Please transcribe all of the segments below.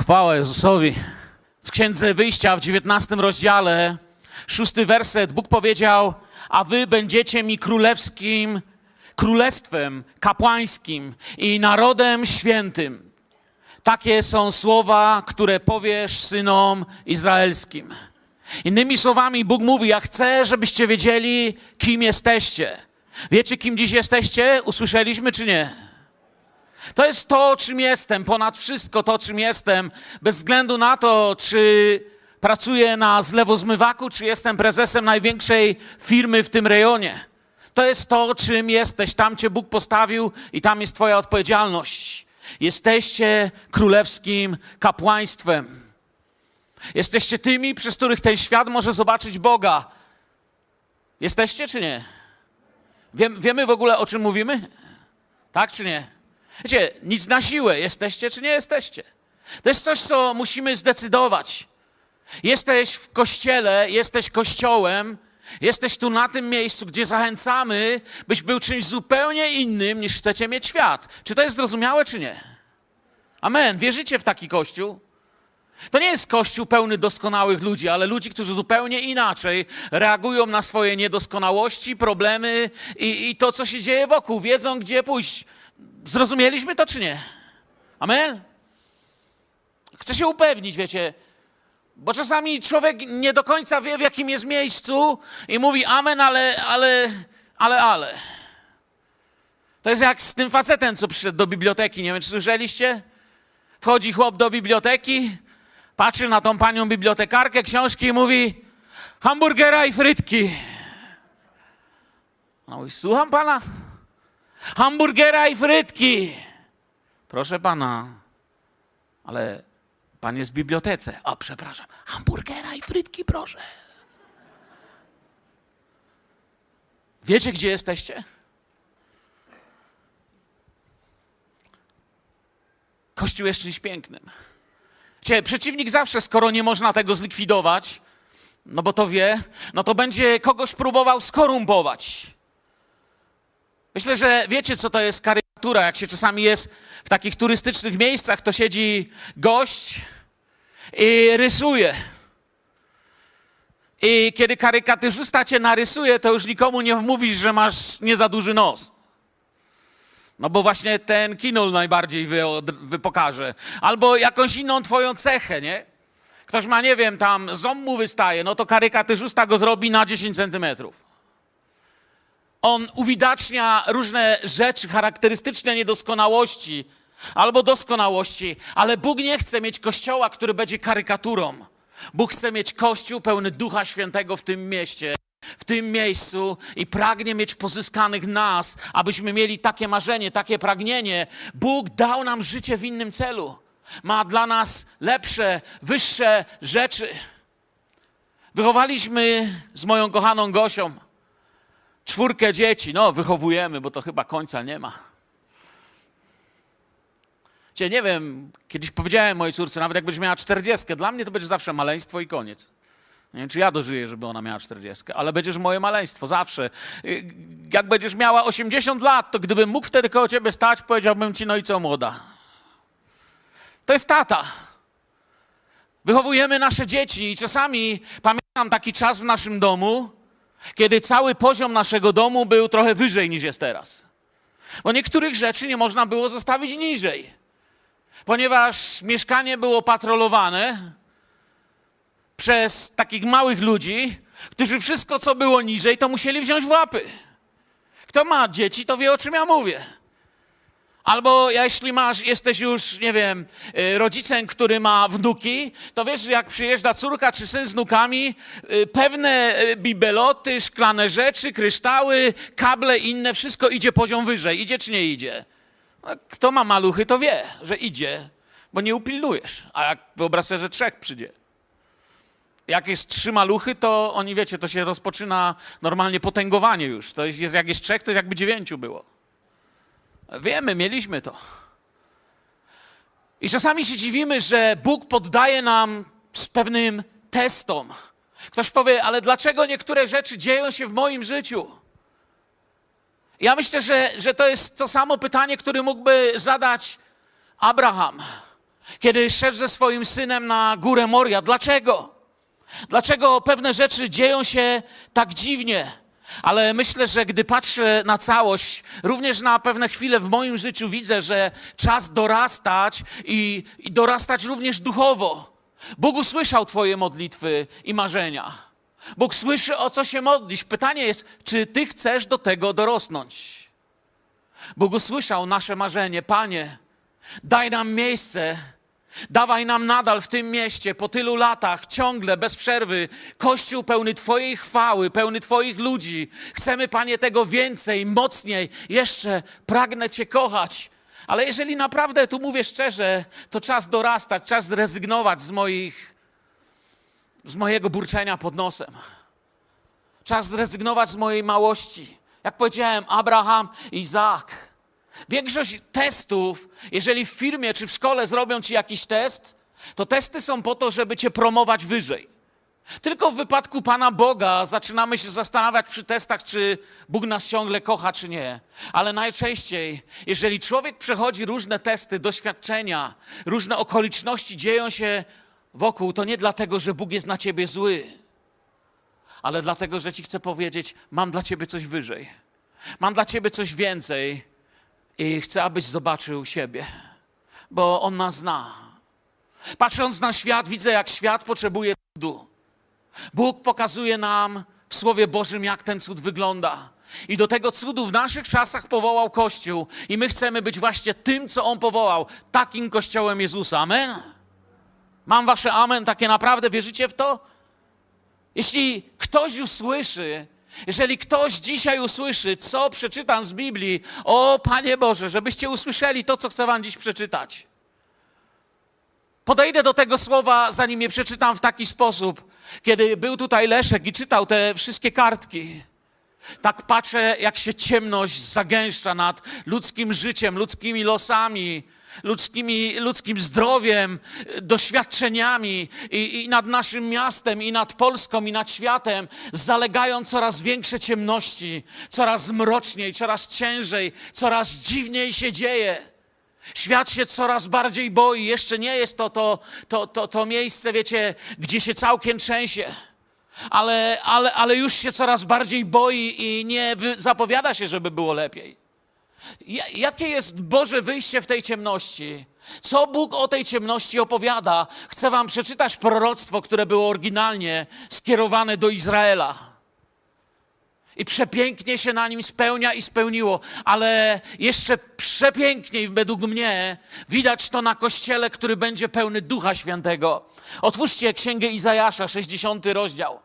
Chwała Jezusowi. W Księdze Wyjścia w 19 rozdziale, szósty werset, Bóg powiedział, a wy będziecie mi królewskim, królestwem kapłańskim i narodem świętym. Takie są słowa, które powiesz synom izraelskim. Innymi słowami, Bóg mówi: Ja chcę, żebyście wiedzieli, kim jesteście. Wiecie, kim dziś jesteście? Usłyszeliśmy czy nie? To jest to, czym jestem, ponad wszystko to, czym jestem, bez względu na to, czy pracuję na zlewozmywaku, czy jestem prezesem największej firmy w tym rejonie. To jest to, czym jesteś. Tam cię Bóg postawił i tam jest Twoja odpowiedzialność. Jesteście królewskim kapłaństwem. Jesteście tymi, przez których ten świat może zobaczyć Boga. Jesteście czy nie? Wiem, wiemy w ogóle, o czym mówimy? Tak czy nie? Wiecie, nic na siłę. Jesteście czy nie jesteście? To jest coś, co musimy zdecydować. Jesteś w kościele, jesteś kościołem, jesteś tu na tym miejscu, gdzie zachęcamy, byś był czymś zupełnie innym, niż chcecie mieć świat. Czy to jest zrozumiałe, czy nie? Amen. Wierzycie w taki kościół? To nie jest kościół pełny doskonałych ludzi, ale ludzi, którzy zupełnie inaczej reagują na swoje niedoskonałości, problemy i, i to, co się dzieje wokół. Wiedzą, gdzie pójść. Zrozumieliśmy to, czy nie? Amen? Chcę się upewnić, wiecie, bo czasami człowiek nie do końca wie, w jakim jest miejscu i mówi amen, ale, ale, ale, ale. To jest jak z tym facetem, co przyszedł do biblioteki. Nie wiem, czy słyszeliście? Wchodzi chłop do biblioteki, patrzy na tą panią bibliotekarkę książki i mówi hamburgera i frytki. Ona mówi, słucham pana? Hamburgera i frytki. Proszę pana, ale pan jest w bibliotece. O, przepraszam. Hamburgera i frytki, proszę. Wiecie, gdzie jesteście? Kościół jest czymś pięknym. Cie, przeciwnik zawsze, skoro nie można tego zlikwidować, no bo to wie, no to będzie kogoś próbował skorumpować. Myślę, że wiecie, co to jest karykatura. Jak się czasami jest w takich turystycznych miejscach, to siedzi gość i rysuje. I kiedy karykatyrzysta cię narysuje, to już nikomu nie mówisz, że masz nie za duży nos. No bo właśnie ten kinol najbardziej wy, wy pokaże. Albo jakąś inną twoją cechę, nie? Ktoś ma, nie wiem, tam ząb mu wystaje, no to karykatyrzysta go zrobi na 10 centymetrów. On uwidacznia różne rzeczy, charakterystyczne niedoskonałości albo doskonałości, ale Bóg nie chce mieć kościoła, który będzie karykaturą. Bóg chce mieć kościół pełny Ducha Świętego w tym mieście, w tym miejscu i pragnie mieć pozyskanych nas, abyśmy mieli takie marzenie, takie pragnienie. Bóg dał nam życie w innym celu. Ma dla nas lepsze, wyższe rzeczy. Wychowaliśmy z moją kochaną Gosią czwórkę dzieci. No, wychowujemy, bo to chyba końca nie ma. Cie, nie wiem, kiedyś powiedziałem mojej córce, nawet jak będziesz miała czterdziestkę, dla mnie to będzie zawsze maleństwo i koniec. Nie wiem, czy ja dożyję, żeby ona miała czterdziestkę, ale będziesz moje maleństwo, zawsze. Y, Jak będziesz miała 80 lat, to gdybym mógł wtedy koło ciebie stać, powiedziałbym ci, no i co młoda. To jest tata. Wychowujemy nasze dzieci i czasami pamiętam taki czas w naszym domu, kiedy cały poziom naszego domu był trochę wyżej niż jest teraz. Bo niektórych rzeczy nie można było zostawić niżej, ponieważ mieszkanie było patrolowane przez takich małych ludzi, którzy wszystko, co było niżej, to musieli wziąć w łapy. Kto ma dzieci, to wie, o czym ja mówię. Albo jeśli masz, jesteś już, nie wiem, y, rodzicem, który ma wnuki, to wiesz, jak przyjeżdża córka czy syn z wnukami, y, pewne y, bibeloty, szklane rzeczy, kryształy, kable inne, wszystko idzie poziom wyżej. Idzie czy nie idzie? No, Kto ma maluchy, to wie, że idzie, bo nie upilnujesz. A jak wyobraź sobie, że trzech przyjdzie. Jak jest trzy maluchy, to oni, wiecie, to się rozpoczyna normalnie potęgowanie już. To jest, jak jest trzech, to jest jakby dziewięciu było. Wiemy, mieliśmy to. I czasami się dziwimy, że Bóg poddaje nam z pewnym testom. Ktoś powie, ale dlaczego niektóre rzeczy dzieją się w moim życiu? Ja myślę, że, że to jest to samo pytanie, które mógłby zadać Abraham. Kiedy szedł ze swoim synem na górę Moria. Dlaczego? Dlaczego pewne rzeczy dzieją się tak dziwnie? Ale myślę, że gdy patrzę na całość, również na pewne chwile w moim życiu widzę, że czas dorastać i, i dorastać również duchowo. Bóg usłyszał Twoje modlitwy i marzenia. Bóg słyszy, o co się modlisz. Pytanie jest, czy Ty chcesz do tego dorosnąć? Bóg usłyszał nasze marzenie. Panie, daj nam miejsce, dawaj nam nadal w tym mieście po tylu latach, ciągle, bez przerwy, Kościół pełny Twojej chwały, pełny Twoich ludzi. Chcemy, Panie, tego więcej, mocniej, jeszcze pragnę Cię kochać. Ale jeżeli naprawdę, tu mówię szczerze, to czas dorastać, czas zrezygnować z moich, z mojego burczenia pod nosem. Czas zrezygnować z mojej małości. Jak powiedziałem, Abraham Izaak. Większość testów, jeżeli w firmie czy w szkole zrobią ci jakiś test, to testy są po to, żeby cię promować wyżej. Tylko w wypadku Pana Boga zaczynamy się zastanawiać przy testach, czy Bóg nas ciągle kocha, czy nie. Ale najczęściej, jeżeli człowiek przechodzi różne testy, doświadczenia, różne okoliczności dzieją się wokół, to nie dlatego, że Bóg jest na ciebie zły, ale dlatego, że ci chcę powiedzieć: Mam dla ciebie coś wyżej. Mam dla ciebie coś więcej i chcę, abyś zobaczył siebie, bo On nas zna. Patrząc na świat, widzę, jak świat potrzebuje cudu. Bóg pokazuje nam w Słowie Bożym, jak ten cud wygląda. I do tego cudu w naszych czasach powołał Kościół. I my chcemy być właśnie tym, co On powołał, takim Kościołem Jezusa. Amen? Mam wasze amen, takie naprawdę wierzycie w to? Jeśli ktoś usłyszy, jeżeli ktoś dzisiaj usłyszy, co przeczytam z Biblii, o Panie Boże, żebyście usłyszeli to, co chcę Wam dziś przeczytać. Podejdę do tego słowa, zanim je przeczytam w taki sposób. Kiedy był tutaj Leszek i czytał te wszystkie kartki, tak patrzę, jak się ciemność zagęszcza nad ludzkim życiem, ludzkimi losami, ludzkimi, ludzkim zdrowiem, doświadczeniami i, i nad naszym miastem, i nad Polską, i nad światem. Zalegają coraz większe ciemności, coraz mroczniej, coraz ciężej, coraz dziwniej się dzieje. Świat się coraz bardziej boi. Jeszcze nie jest to to, to, to, to miejsce, wiecie, gdzie się całkiem trzęsie. Ale, ale, ale już się coraz bardziej boi i nie zapowiada się, żeby było lepiej. Ja- Jakie jest Boże wyjście w tej ciemności? Co Bóg o tej ciemności opowiada? Chcę Wam przeczytać proroctwo, które było oryginalnie skierowane do Izraela. I przepięknie się na nim spełnia i spełniło, ale jeszcze przepiękniej według mnie widać to na kościele, który będzie pełny Ducha Świętego. Otwórzcie Księgę Izajasza, 60 rozdział.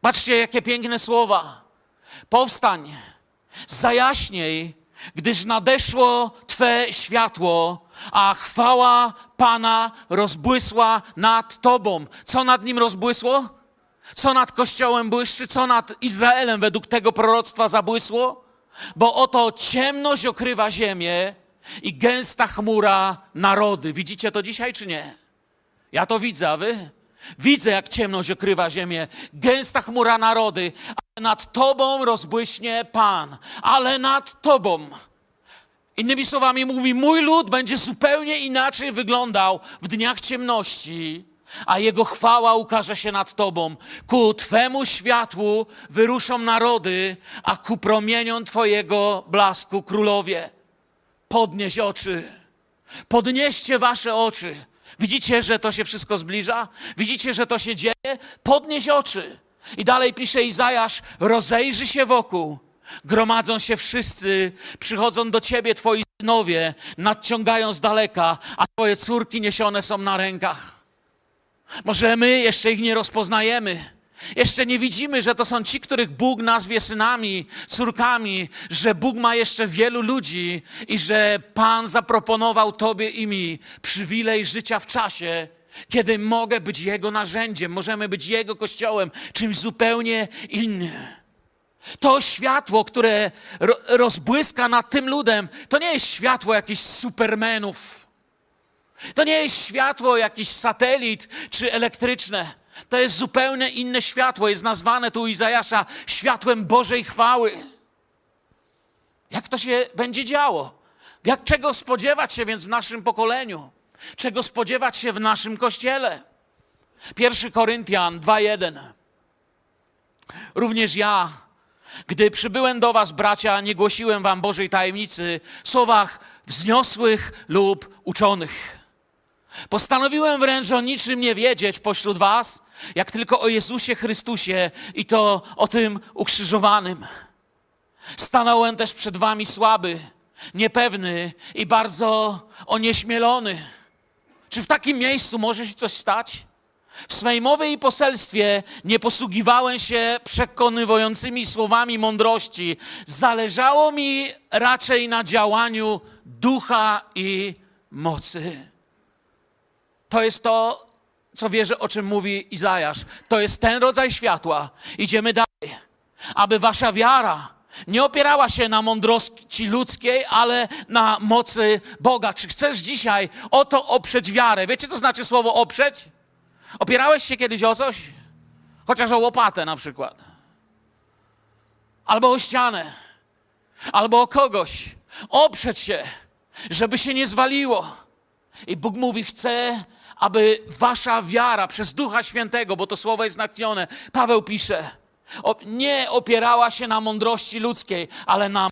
Patrzcie, jakie piękne słowa. Powstań, zajaśniej, gdyż nadeszło Twe światło, a chwała Pana rozbłysła nad Tobą. Co nad nim rozbłysło? Co nad Kościołem błyszczy? Co nad Izraelem według tego proroctwa zabłysło? Bo oto ciemność okrywa ziemię i gęsta chmura narody. Widzicie to dzisiaj czy nie? Ja to widzę, a wy? Widzę, jak ciemność okrywa ziemię, gęsta chmura narody, ale nad Tobą rozbłyśnie Pan, ale nad Tobą. Innymi słowami mówi, mój lud będzie zupełnie inaczej wyglądał w dniach ciemności, a jego chwała ukaże się nad Tobą. Ku Twemu światłu wyruszą narody, a ku promieniom Twojego blasku królowie. Podnieś oczy. Podnieście wasze oczy. Widzicie, że to się wszystko zbliża? Widzicie, że to się dzieje? Podnieś oczy. I dalej pisze Izajasz, rozejrzy się wokół. Gromadzą się wszyscy, przychodzą do ciebie twoi synowie, nadciągają z daleka, a twoje córki niesione są na rękach. Może my jeszcze ich nie rozpoznajemy. Jeszcze nie widzimy, że to są ci, których Bóg nazwie synami, córkami, że Bóg ma jeszcze wielu ludzi i że Pan zaproponował Tobie i mi przywilej życia w czasie, kiedy mogę być Jego narzędziem, możemy być Jego kościołem, czymś zupełnie innym. To światło, które ro- rozbłyska nad tym ludem, to nie jest światło jakichś supermenów. To nie jest światło jakiś satelit czy elektryczne. To jest zupełnie inne światło. Jest nazwane tu Izajasza światłem Bożej chwały. Jak to się będzie działo? Jak czego spodziewać się więc w naszym pokoleniu? Czego spodziewać się w naszym kościele? 1 Koryntian 2:1. Również ja, gdy przybyłem do was, bracia, nie głosiłem wam Bożej tajemnicy w słowach wzniosłych lub uczonych. Postanowiłem wręcz o niczym nie wiedzieć pośród was, jak tylko o Jezusie Chrystusie i to o tym ukrzyżowanym. Stanąłem też przed wami słaby, niepewny i bardzo onieśmielony. Czy w takim miejscu może się coś stać? W swej mowie i poselstwie nie posługiwałem się przekonywującymi słowami mądrości. Zależało mi raczej na działaniu ducha i mocy. To jest to, co wierzę, o czym mówi Izajasz. To jest ten rodzaj światła. Idziemy dalej. Aby wasza wiara nie opierała się na mądrości ludzkiej, ale na mocy Boga. Czy chcesz dzisiaj o to oprzeć wiarę? Wiecie, co znaczy słowo oprzeć? Opierałeś się kiedyś o coś? Chociaż o łopatę na przykład. Albo o ścianę. Albo o kogoś. Oprzeć się, żeby się nie zwaliło. I Bóg mówi, chce, aby wasza wiara przez Ducha Świętego, bo to słowo jest naknione, Paweł pisze, nie opierała się na mądrości ludzkiej, ale na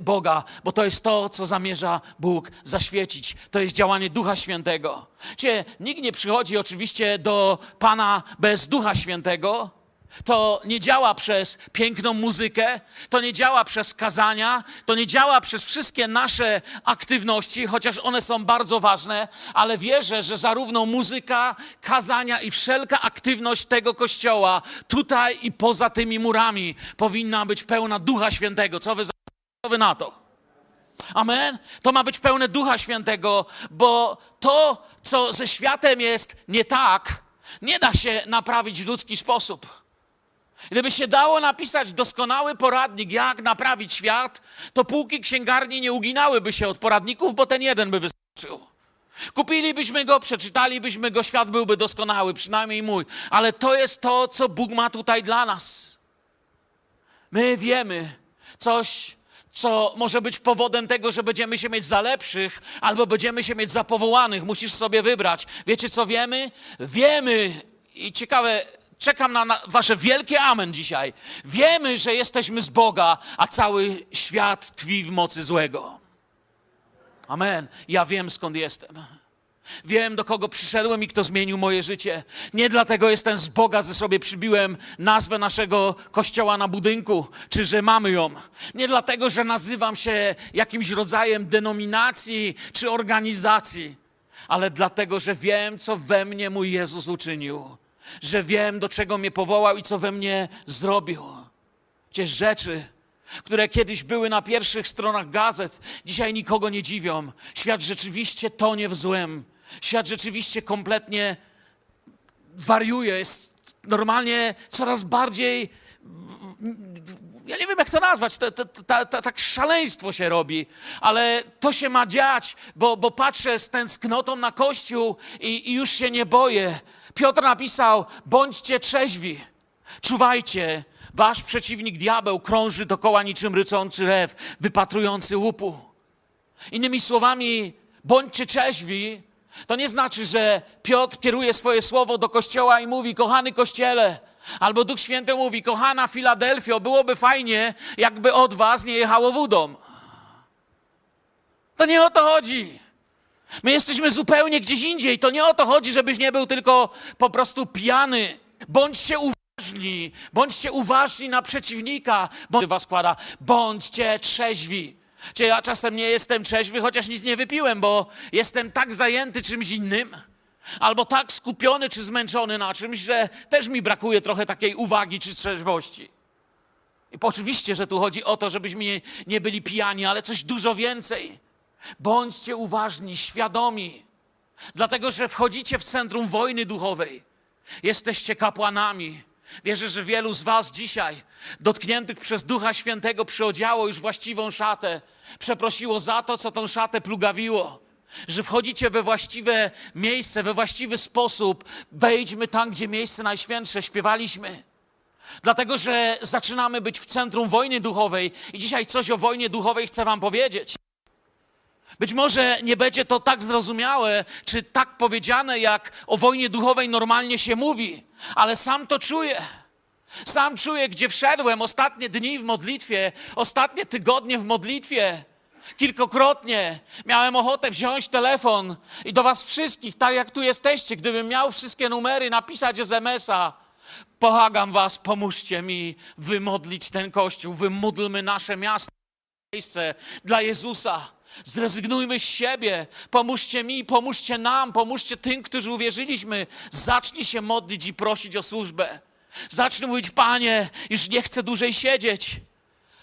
Boga, bo to jest to, co zamierza Bóg zaświecić. To jest działanie Ducha Świętego. Cie, nikt nie przychodzi oczywiście do Pana bez Ducha Świętego. To nie działa przez piękną muzykę, to nie działa przez kazania, to nie działa przez wszystkie nasze aktywności, chociaż one są bardzo ważne, ale wierzę, że zarówno muzyka, kazania i wszelka aktywność tego kościoła, tutaj i poza tymi murami, powinna być pełna Ducha Świętego. Co wy, za- co wy na to? Amen? To ma być pełne Ducha Świętego, bo to, co ze światem jest nie tak, nie da się naprawić w ludzki sposób. Gdyby się dało napisać doskonały poradnik, jak naprawić świat, to półki księgarni nie uginałyby się od poradników, bo ten jeden by wystarczył. Kupilibyśmy go, przeczytalibyśmy go, świat byłby doskonały, przynajmniej mój. Ale to jest to, co Bóg ma tutaj dla nas. My wiemy coś, co może być powodem tego, że będziemy się mieć za lepszych, albo będziemy się mieć za powołanych. Musisz sobie wybrać. Wiecie, co wiemy? Wiemy, i ciekawe, czekam na, wasze wielkie amen dzisiaj. Wiemy, że jesteśmy z Boga, a cały świat tkwi w mocy złego. Amen. Ja wiem, skąd jestem. Wiem, do kogo przyszedłem i kto zmienił moje życie. Nie dlatego jestem z Boga, że sobie przybiłem nazwę naszego kościoła na budynku, czy że mamy ją. Nie dlatego, że nazywam się jakimś rodzajem denominacji czy organizacji, ale dlatego, że wiem, co we mnie mój Jezus uczynił. Że wiem, do czego mnie powołał i co we mnie zrobił. Przecież rzeczy, które kiedyś były na pierwszych stronach gazet, dzisiaj nikogo nie dziwią. Świat rzeczywiście tonie w złem. Świat rzeczywiście kompletnie wariuje, jest normalnie coraz bardziej. Ja nie wiem, jak to nazwać, to, to, to, to, tak szaleństwo się robi, ale to się ma dziać, bo, bo patrzę z tęsknotą na Kościół i, i już się nie boję. Piotr napisał: bądźcie trzeźwi, czuwajcie, wasz przeciwnik diabeł krąży dokoła niczym ryczący rew, wypatrujący łupu. Innymi słowami, bądźcie trzeźwi, to nie znaczy, że Piotr kieruje swoje słowo do kościoła i mówi: Kochany kościele, albo Duch Święty mówi: Kochana Filadelfio, byłoby fajnie, jakby od was nie jechało wódą. To nie o to chodzi. My jesteśmy zupełnie gdzieś indziej. To nie o to chodzi, żebyś nie był tylko po prostu pijany. Bądźcie uważni, bądźcie uważni na przeciwnika. Bądź was składa, bądźcie trzeźwi. Czy ja czasem nie jestem trzeźwy, chociaż nic nie wypiłem, bo jestem tak zajęty czymś innym, albo tak skupiony czy zmęczony na czymś, że też mi brakuje trochę takiej uwagi czy trzeźwości. I oczywiście, że tu chodzi o to, żebyśmy nie byli pijani, ale coś dużo więcej. Bądźcie uważni, świadomi, dlatego że wchodzicie w centrum wojny duchowej. Jesteście kapłanami. Wierzę, że wielu z Was dzisiaj, dotkniętych przez Ducha Świętego, przyodziało już właściwą szatę, przeprosiło za to, co tą szatę plugawiło. Że wchodzicie we właściwe miejsce, we właściwy sposób. Wejdźmy tam, gdzie miejsce najświętsze, śpiewaliśmy. Dlatego, że zaczynamy być w centrum wojny duchowej i dzisiaj coś o wojnie duchowej chcę Wam powiedzieć. Być może nie będzie to tak zrozumiałe, czy tak powiedziane, jak o wojnie duchowej normalnie się mówi, ale sam to czuję. Sam czuję, gdzie wszedłem ostatnie dni w modlitwie, ostatnie tygodnie w modlitwie. Kilkokrotnie miałem ochotę wziąć telefon i do Was wszystkich, tak jak tu jesteście, gdybym miał wszystkie numery, napisać SMS-a. Błagam Was, pomóżcie mi wymodlić ten kościół, wymódlmy nasze miasto miejsce dla Jezusa. Zrezygnujmy z siebie. Pomóżcie mi, pomóżcie nam, pomóżcie tym, którzy uwierzyliśmy. Zacznij się modlić i prosić o służbę. Zacznij mówić, Panie, już nie chcę dłużej siedzieć.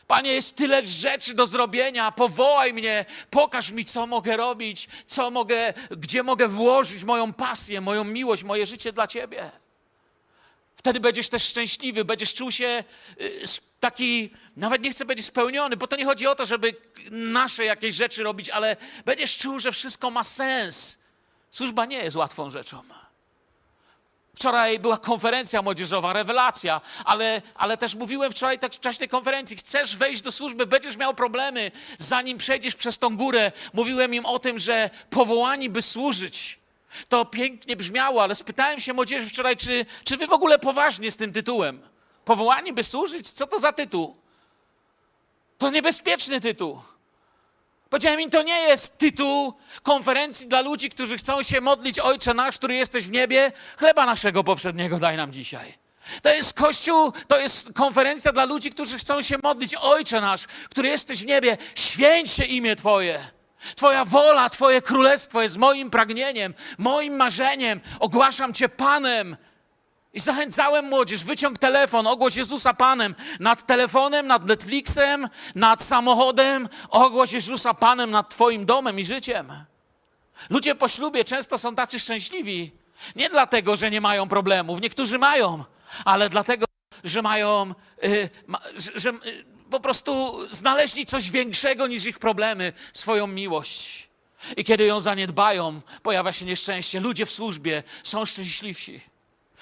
Panie, jest tyle rzeczy do zrobienia. Powołaj mnie, pokaż mi, co mogę robić, co mogę, gdzie mogę włożyć moją pasję, moją miłość, moje życie dla Ciebie. Wtedy będziesz też szczęśliwy, będziesz czuł się y, taki, nawet nie chcę być spełniony, bo to nie chodzi o to, żeby nasze jakieś rzeczy robić, ale będziesz czuł, że wszystko ma sens. Służba nie jest łatwą rzeczą. Wczoraj była konferencja młodzieżowa, rewelacja, ale, ale też mówiłem wczoraj tak w czasie tej konferencji, chcesz wejść do służby, będziesz miał problemy, zanim przejdziesz przez tą górę. Mówiłem im o tym, że powołani by służyć. To pięknie brzmiało, ale spytałem się młodzieży wczoraj, czy, czy wy w ogóle poważnie z tym tytułem? Powołani by służyć? Co to za tytuł? To niebezpieczny tytuł. Powiedziałem im, to nie jest tytuł konferencji dla ludzi, którzy chcą się modlić Ojcze nasz, który jesteś w niebie, chleba naszego poprzedniego daj nam dzisiaj. To jest kościół, to jest konferencja dla ludzi, którzy chcą się modlić Ojcze nasz, który jesteś w niebie, święć się imię Twoje. Twoja wola, Twoje królestwo jest moim pragnieniem, moim marzeniem. Ogłaszam Cię Panem. I zachęcałem młodzież, wyciąg telefon, ogłoś Jezusa Panem. Nad telefonem, nad Netflixem, nad samochodem, ogłoś Jezusa Panem nad Twoim domem i życiem. Ludzie po ślubie często są tacy szczęśliwi. Nie dlatego, że nie mają problemów, niektórzy mają, ale dlatego, że mają, y, ma, że, że y, po prostu znaleźli coś większego niż ich problemy, swoją miłość. I kiedy ją zaniedbają, pojawia się nieszczęście. Ludzie w służbie są szczęśliwsi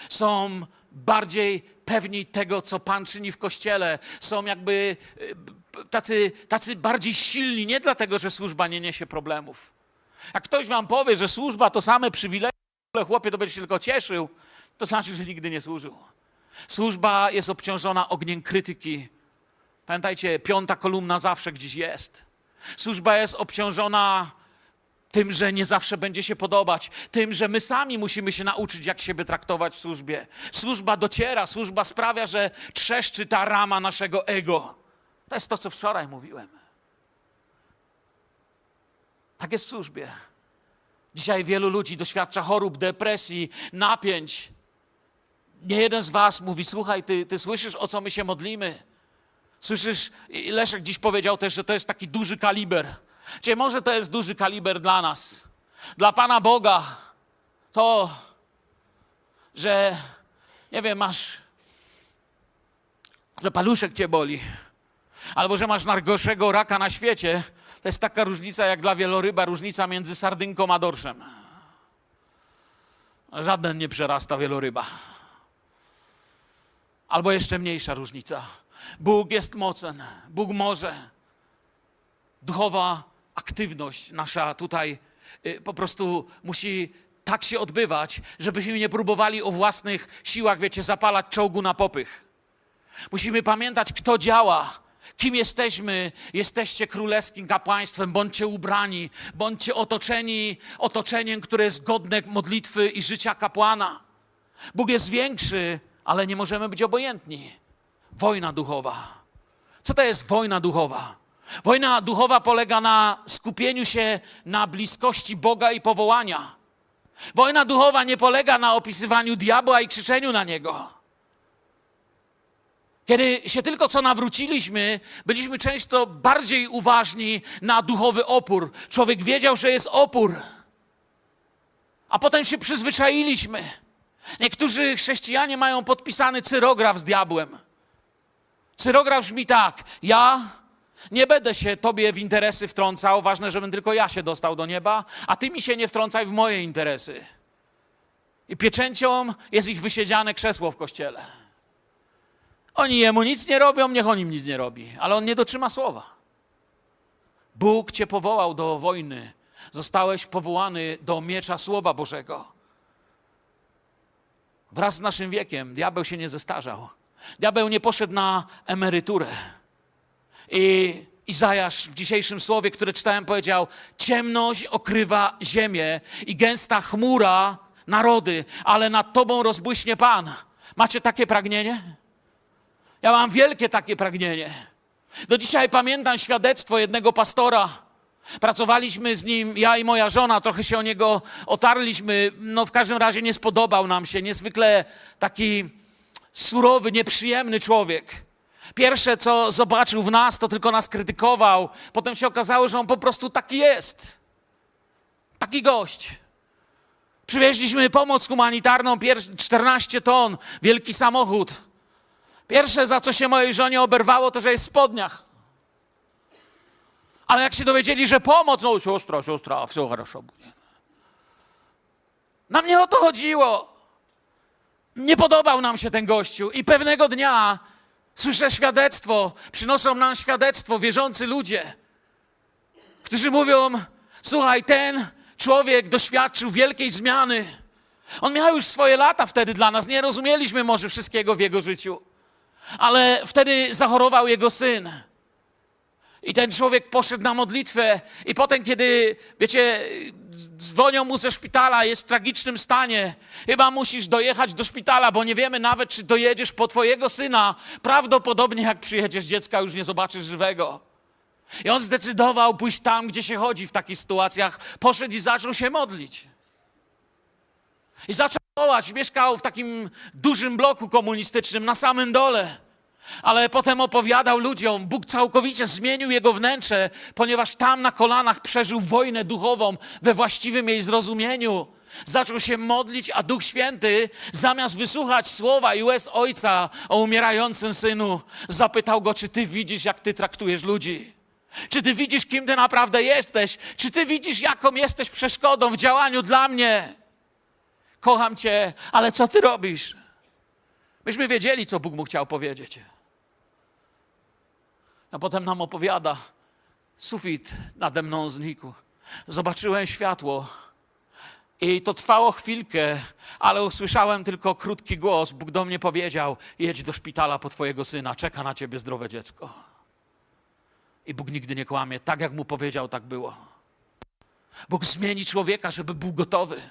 są bardziej pewni tego, co Pan czyni w kościele, są jakby y, tacy, tacy bardziej silni, nie dlatego, że służba nie niesie problemów. Jak ktoś wam powie, że służba to same przywileje, chłopie, to będzie się tylko cieszył, to znaczy, że nigdy nie służył. Służba jest obciążona ogniem krytyki. Pamiętajcie, piąta kolumna zawsze gdzieś jest. Służba jest obciążona tym, że nie zawsze będzie się podobać, tym, że my sami musimy się nauczyć, jak siebie traktować w służbie. Służba dociera, służba sprawia, że trzeszczy ta rama naszego ego. To jest to, co wczoraj mówiłem. Tak jest w służbie. Dzisiaj wielu ludzi doświadcza chorób, depresji, napięć. Nie jeden z was mówi, słuchaj, ty, ty słyszysz, o co my się modlimy? Słyszysz, Leszek dziś powiedział też, że to jest taki duży kaliber. Czyli może to jest duży kaliber dla nas. Dla Pana Boga to, że nie wiem, masz, że paluszek cię boli, albo że masz najgorszego raka na świecie, to jest taka różnica jak dla wieloryba, różnica między sardynką a dorszem. Żaden nie przerasta wieloryba. Albo jeszcze mniejsza różnica. Bóg jest mocen, Bóg może. Duchowa aktywność nasza tutaj y, po prostu musi tak się odbywać, żebyśmy nie próbowali o własnych siłach, wiecie, zapalać czołgu na popych. Musimy pamiętać, kto działa, kim jesteśmy. Jesteście królewskim kapłaństwem, bądźcie ubrani, bądźcie otoczeni otoczeniem, które jest godne modlitwy i życia kapłana. Bóg jest większy, ale nie możemy być obojętni. Wojna duchowa. Co to jest wojna duchowa? Wojna duchowa polega na skupieniu się na bliskości Boga i powołania. Wojna duchowa nie polega na opisywaniu diabła i krzyczeniu na niego. Kiedy się tylko co nawróciliśmy, byliśmy często bardziej uważni na duchowy opór. Człowiek wiedział, że jest opór, a potem się przyzwyczailiśmy. Niektórzy chrześcijanie mają podpisany cyrograf z diabłem. Cyrograf brzmi tak: Ja nie będę się tobie w interesy wtrącał, ważne, żebym tylko ja się dostał do nieba, a ty mi się nie wtrącaj w moje interesy. I pieczęcią jest ich wysiedziane krzesło w kościele. Oni jemu nic nie robią, niech on im nic nie robi, ale on nie dotrzyma słowa. Bóg cię powołał do wojny. Zostałeś powołany do miecza Słowa Bożego. Wraz z naszym wiekiem diabeł się nie zestarzał. Diabeł nie poszedł na emeryturę. I Izajasz w dzisiejszym słowie, które czytałem, powiedział: Ciemność okrywa ziemię i gęsta chmura narody, ale nad tobą rozbłyśnie Pan. Macie takie pragnienie? Ja mam wielkie takie pragnienie. Do dzisiaj pamiętam świadectwo jednego pastora. Pracowaliśmy z nim, ja i moja żona, trochę się o niego otarliśmy. No, w każdym razie nie spodobał nam się. Niezwykle taki surowy, nieprzyjemny człowiek. Pierwsze, co zobaczył w nas, to tylko nas krytykował. Potem się okazało, że on po prostu taki jest. Taki gość. Przywieźliśmy pomoc humanitarną, 14 ton, wielki samochód. Pierwsze, za co się mojej żonie oberwało, to że jest w spodniach. Ale jak się dowiedzieli, że pomoc, no siostra, siostra, wszystko хорошо będzie. Nam nie o to chodziło. Nie podobał nam się ten gościu i pewnego dnia słyszę świadectwo, przynoszą nam świadectwo wierzący ludzie, którzy mówią, słuchaj, ten człowiek doświadczył wielkiej zmiany. On miał już swoje lata wtedy dla nas, nie rozumieliśmy może wszystkiego w jego życiu. Ale wtedy zachorował jego syn. I ten człowiek poszedł na modlitwę, i potem, kiedy, wiecie, dzwonią mu ze szpitala, jest w tragicznym stanie, chyba musisz dojechać do szpitala, bo nie wiemy nawet, czy dojedziesz po twojego syna. Prawdopodobnie, jak przyjedziesz dziecka, już nie zobaczysz żywego. I on zdecydował pójść tam, gdzie się chodzi w takich sytuacjach. Poszedł i zaczął się modlić. I zaczął wołać. Mieszkał w takim dużym bloku komunistycznym na samym dole. Ale potem opowiadał ludziom, Bóg całkowicie zmienił jego wnętrze, ponieważ tam na kolanach przeżył wojnę duchową we właściwym jej zrozumieniu. Zaczął się modlić, a Duch Święty, zamiast wysłuchać słowa i łez ojca o umierającym synu, zapytał go, czy ty widzisz, jak ty traktujesz ludzi. Czy ty widzisz, kim ty naprawdę jesteś? Czy ty widzisz, jaką jesteś przeszkodą w działaniu dla mnie? Kocham cię, ale co ty robisz? Myśmy wiedzieli, co Bóg mu chciał powiedzieć. A potem nam opowiada, sufit nade mną znikł. Zobaczyłem światło. I to trwało chwilkę, ale usłyszałem tylko krótki głos. Bóg do mnie powiedział: Jedź do szpitala po twojego syna, czeka na ciebie zdrowe dziecko. I Bóg nigdy nie kłamie. Tak jak mu powiedział, tak było. Bóg zmieni człowieka, żeby był gotowy.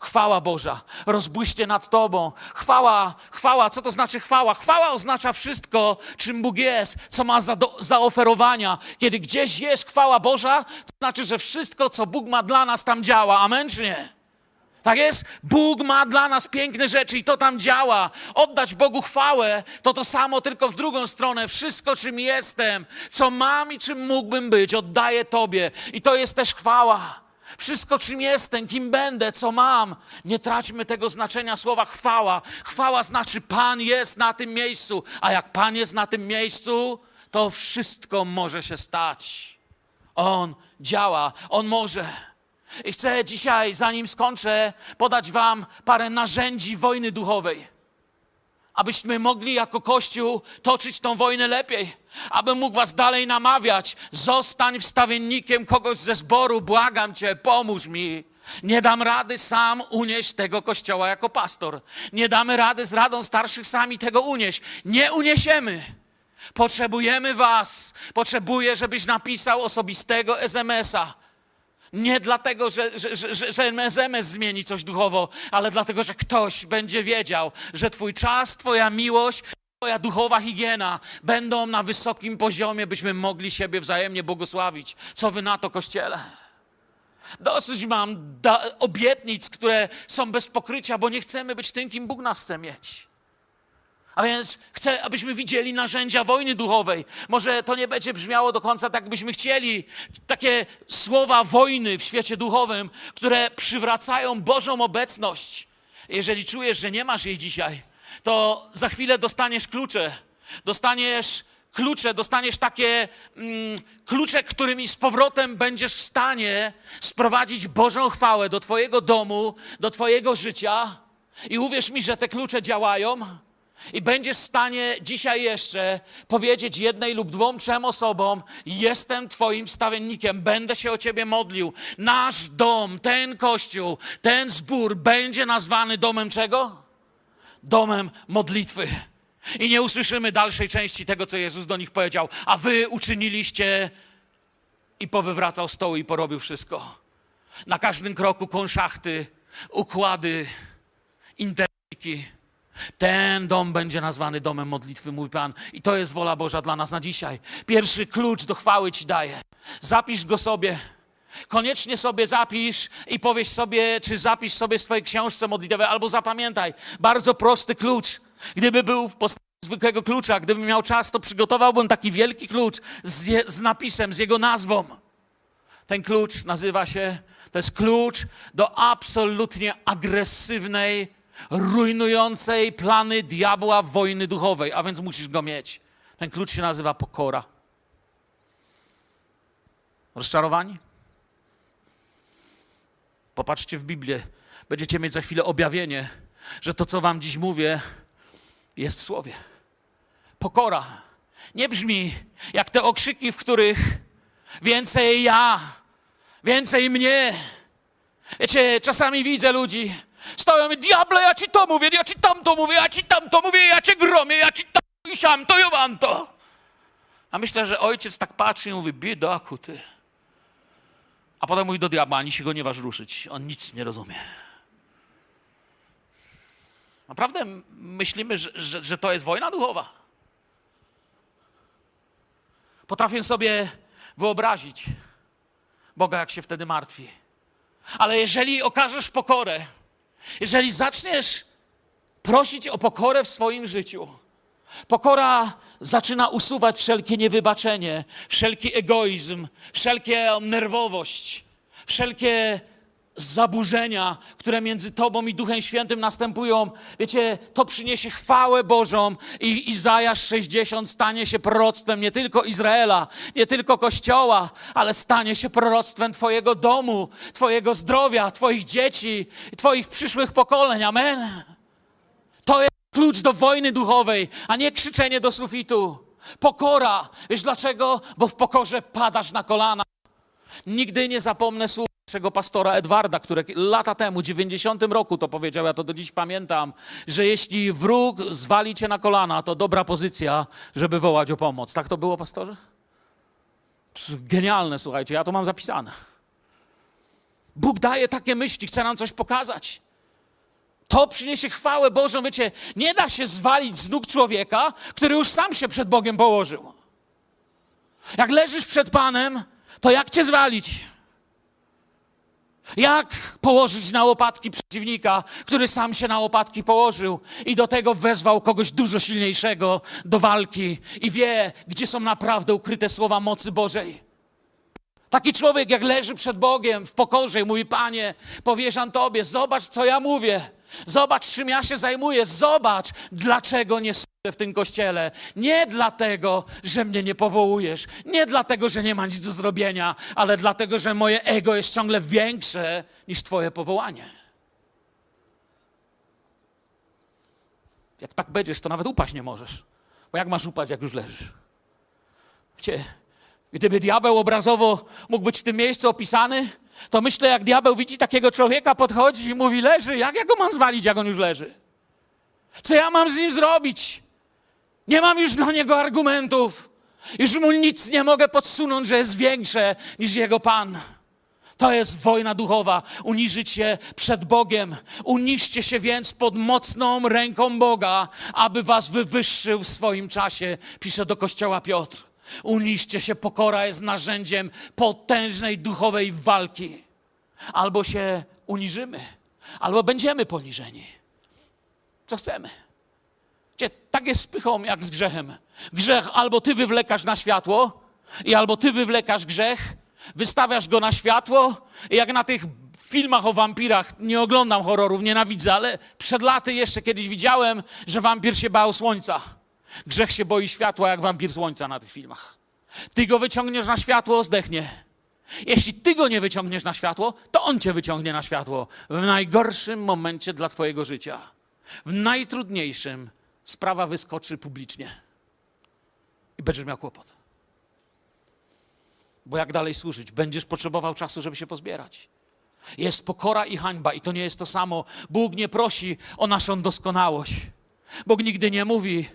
Chwała Boża, rozbłyście nad Tobą. Chwała, chwała, co to znaczy chwała? Chwała oznacza wszystko, czym Bóg jest, co ma za do, zaoferowania. Kiedy gdzieś jest chwała Boża, to znaczy, że wszystko, co Bóg ma dla nas, tam działa. Amen czy nie? Tak jest? Bóg ma dla nas piękne rzeczy i to tam działa. Oddać Bogu chwałę to to samo, tylko w drugą stronę. Wszystko, czym jestem, co mam i czym mógłbym być, oddaję Tobie. I to jest też chwała. Wszystko, czym jestem, kim będę, co mam. Nie traćmy tego znaczenia słowa chwała. Chwała znaczy Pan jest na tym miejscu, a jak Pan jest na tym miejscu, to wszystko może się stać. On działa, On może. I chcę dzisiaj, zanim skończę, podać Wam parę narzędzi wojny duchowej abyśmy mogli jako Kościół toczyć tą wojnę lepiej, abym mógł was dalej namawiać. Zostań wstawiennikiem kogoś ze zboru, błagam cię, pomóż mi. Nie dam rady sam unieść tego kościoła jako pastor. Nie damy rady z Radą Starszych sami tego unieść. Nie uniesiemy. Potrzebujemy was. Potrzebuję, żebyś napisał osobistego SMS-a. Nie dlatego, że, że, że, że MSMS zmieni coś duchowo, ale dlatego, że ktoś będzie wiedział, że Twój czas, Twoja miłość, Twoja duchowa higiena będą na wysokim poziomie, byśmy mogli siebie wzajemnie błogosławić. Co Wy na to, Kościele? Dosyć mam obietnic, które są bez pokrycia, bo nie chcemy być tym, kim Bóg nas chce mieć. A więc chcę, abyśmy widzieli narzędzia wojny duchowej. Może to nie będzie brzmiało do końca tak, byśmy chcieli. Takie słowa wojny w świecie duchowym, które przywracają Bożą obecność. Jeżeli czujesz, że nie masz jej dzisiaj, to za chwilę dostaniesz klucze. Dostaniesz klucze, dostaniesz takie mm, klucze, którymi z powrotem będziesz w stanie sprowadzić Bożą chwałę do Twojego domu, do Twojego życia. I uwierz mi, że te klucze działają I będziesz w stanie dzisiaj jeszcze powiedzieć jednej lub dwom, trzem osobom: Jestem Twoim wstawiennikiem, będę się o Ciebie modlił. Nasz dom, ten kościół, ten zbór będzie nazwany domem czego? Domem modlitwy. I nie usłyszymy dalszej części tego, co Jezus do nich powiedział. A wy uczyniliście i powywracał stoły i porobił wszystko. Na każdym kroku konszachty, układy, interki. Ten dom będzie nazwany domem modlitwy, mój Pan. I to jest wola Boża dla nas na dzisiaj. Pierwszy klucz do chwały Ci daję. Zapisz go sobie. Koniecznie sobie zapisz i powiesz sobie, czy zapisz sobie w swojej książce modlitewnej, albo zapamiętaj. Bardzo prosty klucz. Gdyby był w postaci zwykłego klucza, gdybym miał czas, to przygotowałbym taki wielki klucz z, je, z napisem, z jego nazwą. Ten klucz nazywa się, to jest klucz do absolutnie agresywnej, rujnującej plany diabła wojny duchowej, a więc musisz go mieć. Ten klucz się nazywa pokora. Rozczarowani? Popatrzcie w Biblię. Będziecie mieć za chwilę objawienie, że to, co wam dziś mówię, jest w słowie. Pokora nie brzmi jak te okrzyki, w których więcej ja, więcej mnie. Wiecie, czasami widzę ludzi, stoją i diable, ja ci to mówię, ja ci tamto mówię, ja ci tamto mówię, ja cię gromię, ja ci tam i siam to i wam to. A myślę, że ojciec tak patrzy i mówi, biedaku ty. A potem mówi do diabła, ani się go nie waż ruszyć, on nic nie rozumie. Naprawdę myślimy, że, że, że to jest wojna duchowa. Potrafię sobie wyobrazić Boga, jak się wtedy martwi. Ale jeżeli okażesz pokorę, jeżeli zaczniesz prosić o pokorę w swoim życiu, pokora zaczyna usuwać wszelkie niewybaczenie, wszelki egoizm, wszelkie nerwowość, wszelkie zaburzenia, które między Tobą i Duchem Świętym następują, wiecie, to przyniesie chwałę Bożą i Izajasz 60 stanie się proroctwem nie tylko Izraela, nie tylko Kościoła, ale stanie się proroctwem Twojego domu, Twojego zdrowia, Twoich dzieci, Twoich przyszłych pokoleń. Amen. To jest klucz do wojny duchowej, a nie krzyczenie do sufitu. Pokora. Wiesz dlaczego? Bo w pokorze padasz na kolana. Nigdy nie zapomnę słów naszego pastora Edwarda, który lata temu, w 90 roku to powiedział, ja to do dziś pamiętam, że jeśli wróg zwali cię na kolana, to dobra pozycja, żeby wołać o pomoc. Tak to było, pastorze? Genialne, słuchajcie, ja to mam zapisane. Bóg daje takie myśli, chce nam coś pokazać. To przyniesie chwałę Bożą. Wiecie, nie da się zwalić z nóg człowieka, który już sam się przed Bogiem położył. Jak leżysz przed Panem, to jak cię zwalić? Jak położyć na łopatki przeciwnika, który sam się na łopatki położył i do tego wezwał kogoś dużo silniejszego do walki i wie, gdzie są naprawdę ukryte słowa mocy Bożej? Taki człowiek, jak leży przed Bogiem w pokorze i mówi: Panie, powierzam Tobie, zobacz, co ja mówię. Zobacz, czym ja się zajmuję. Zobacz, dlaczego nie służę w tym kościele. Nie dlatego, że mnie nie powołujesz. Nie dlatego, że nie ma nic do zrobienia, ale dlatego, że moje ego jest ciągle większe niż Twoje powołanie. Jak tak będziesz, to nawet upaść nie możesz. Bo jak masz upaść, jak już leżysz? Wiecie, gdyby diabeł obrazowo mógł być w tym miejscu opisany, to myślę, jak diabeł widzi takiego człowieka, podchodzi i mówi: Leży, jak ja go mam zwalić, jak on już leży? Co ja mam z nim zrobić? Nie mam już dla niego argumentów. Już mu nic nie mogę podsunąć, że jest większe niż jego Pan. To jest wojna duchowa. Uniżyć się przed Bogiem. Uniżcie się więc pod mocną ręką Boga, aby was wywyższył w swoim czasie, pisze do kościoła Piotr. Uniszcie się, pokora jest narzędziem potężnej duchowej walki. Albo się uniżymy, albo będziemy poniżeni. Co chcemy? Gdzie tak jest z pychą jak z grzechem. Grzech albo ty wywlekasz na światło, i albo ty wywlekasz grzech, wystawiasz go na światło, i jak na tych filmach o wampirach, nie oglądam horrorów, nienawidzę, ale przed laty jeszcze kiedyś widziałem, że wampir się bał słońca. Grzech się boi światła jak wampir słońca na tych filmach. Ty go wyciągniesz na światło, zdechnie. Jeśli ty go nie wyciągniesz na światło, to on cię wyciągnie na światło w najgorszym momencie dla twojego życia. W najtrudniejszym sprawa wyskoczy publicznie i będziesz miał kłopot. Bo jak dalej służyć? Będziesz potrzebował czasu, żeby się pozbierać. Jest pokora i hańba, i to nie jest to samo. Bóg nie prosi o naszą doskonałość. Bóg nigdy nie mówi,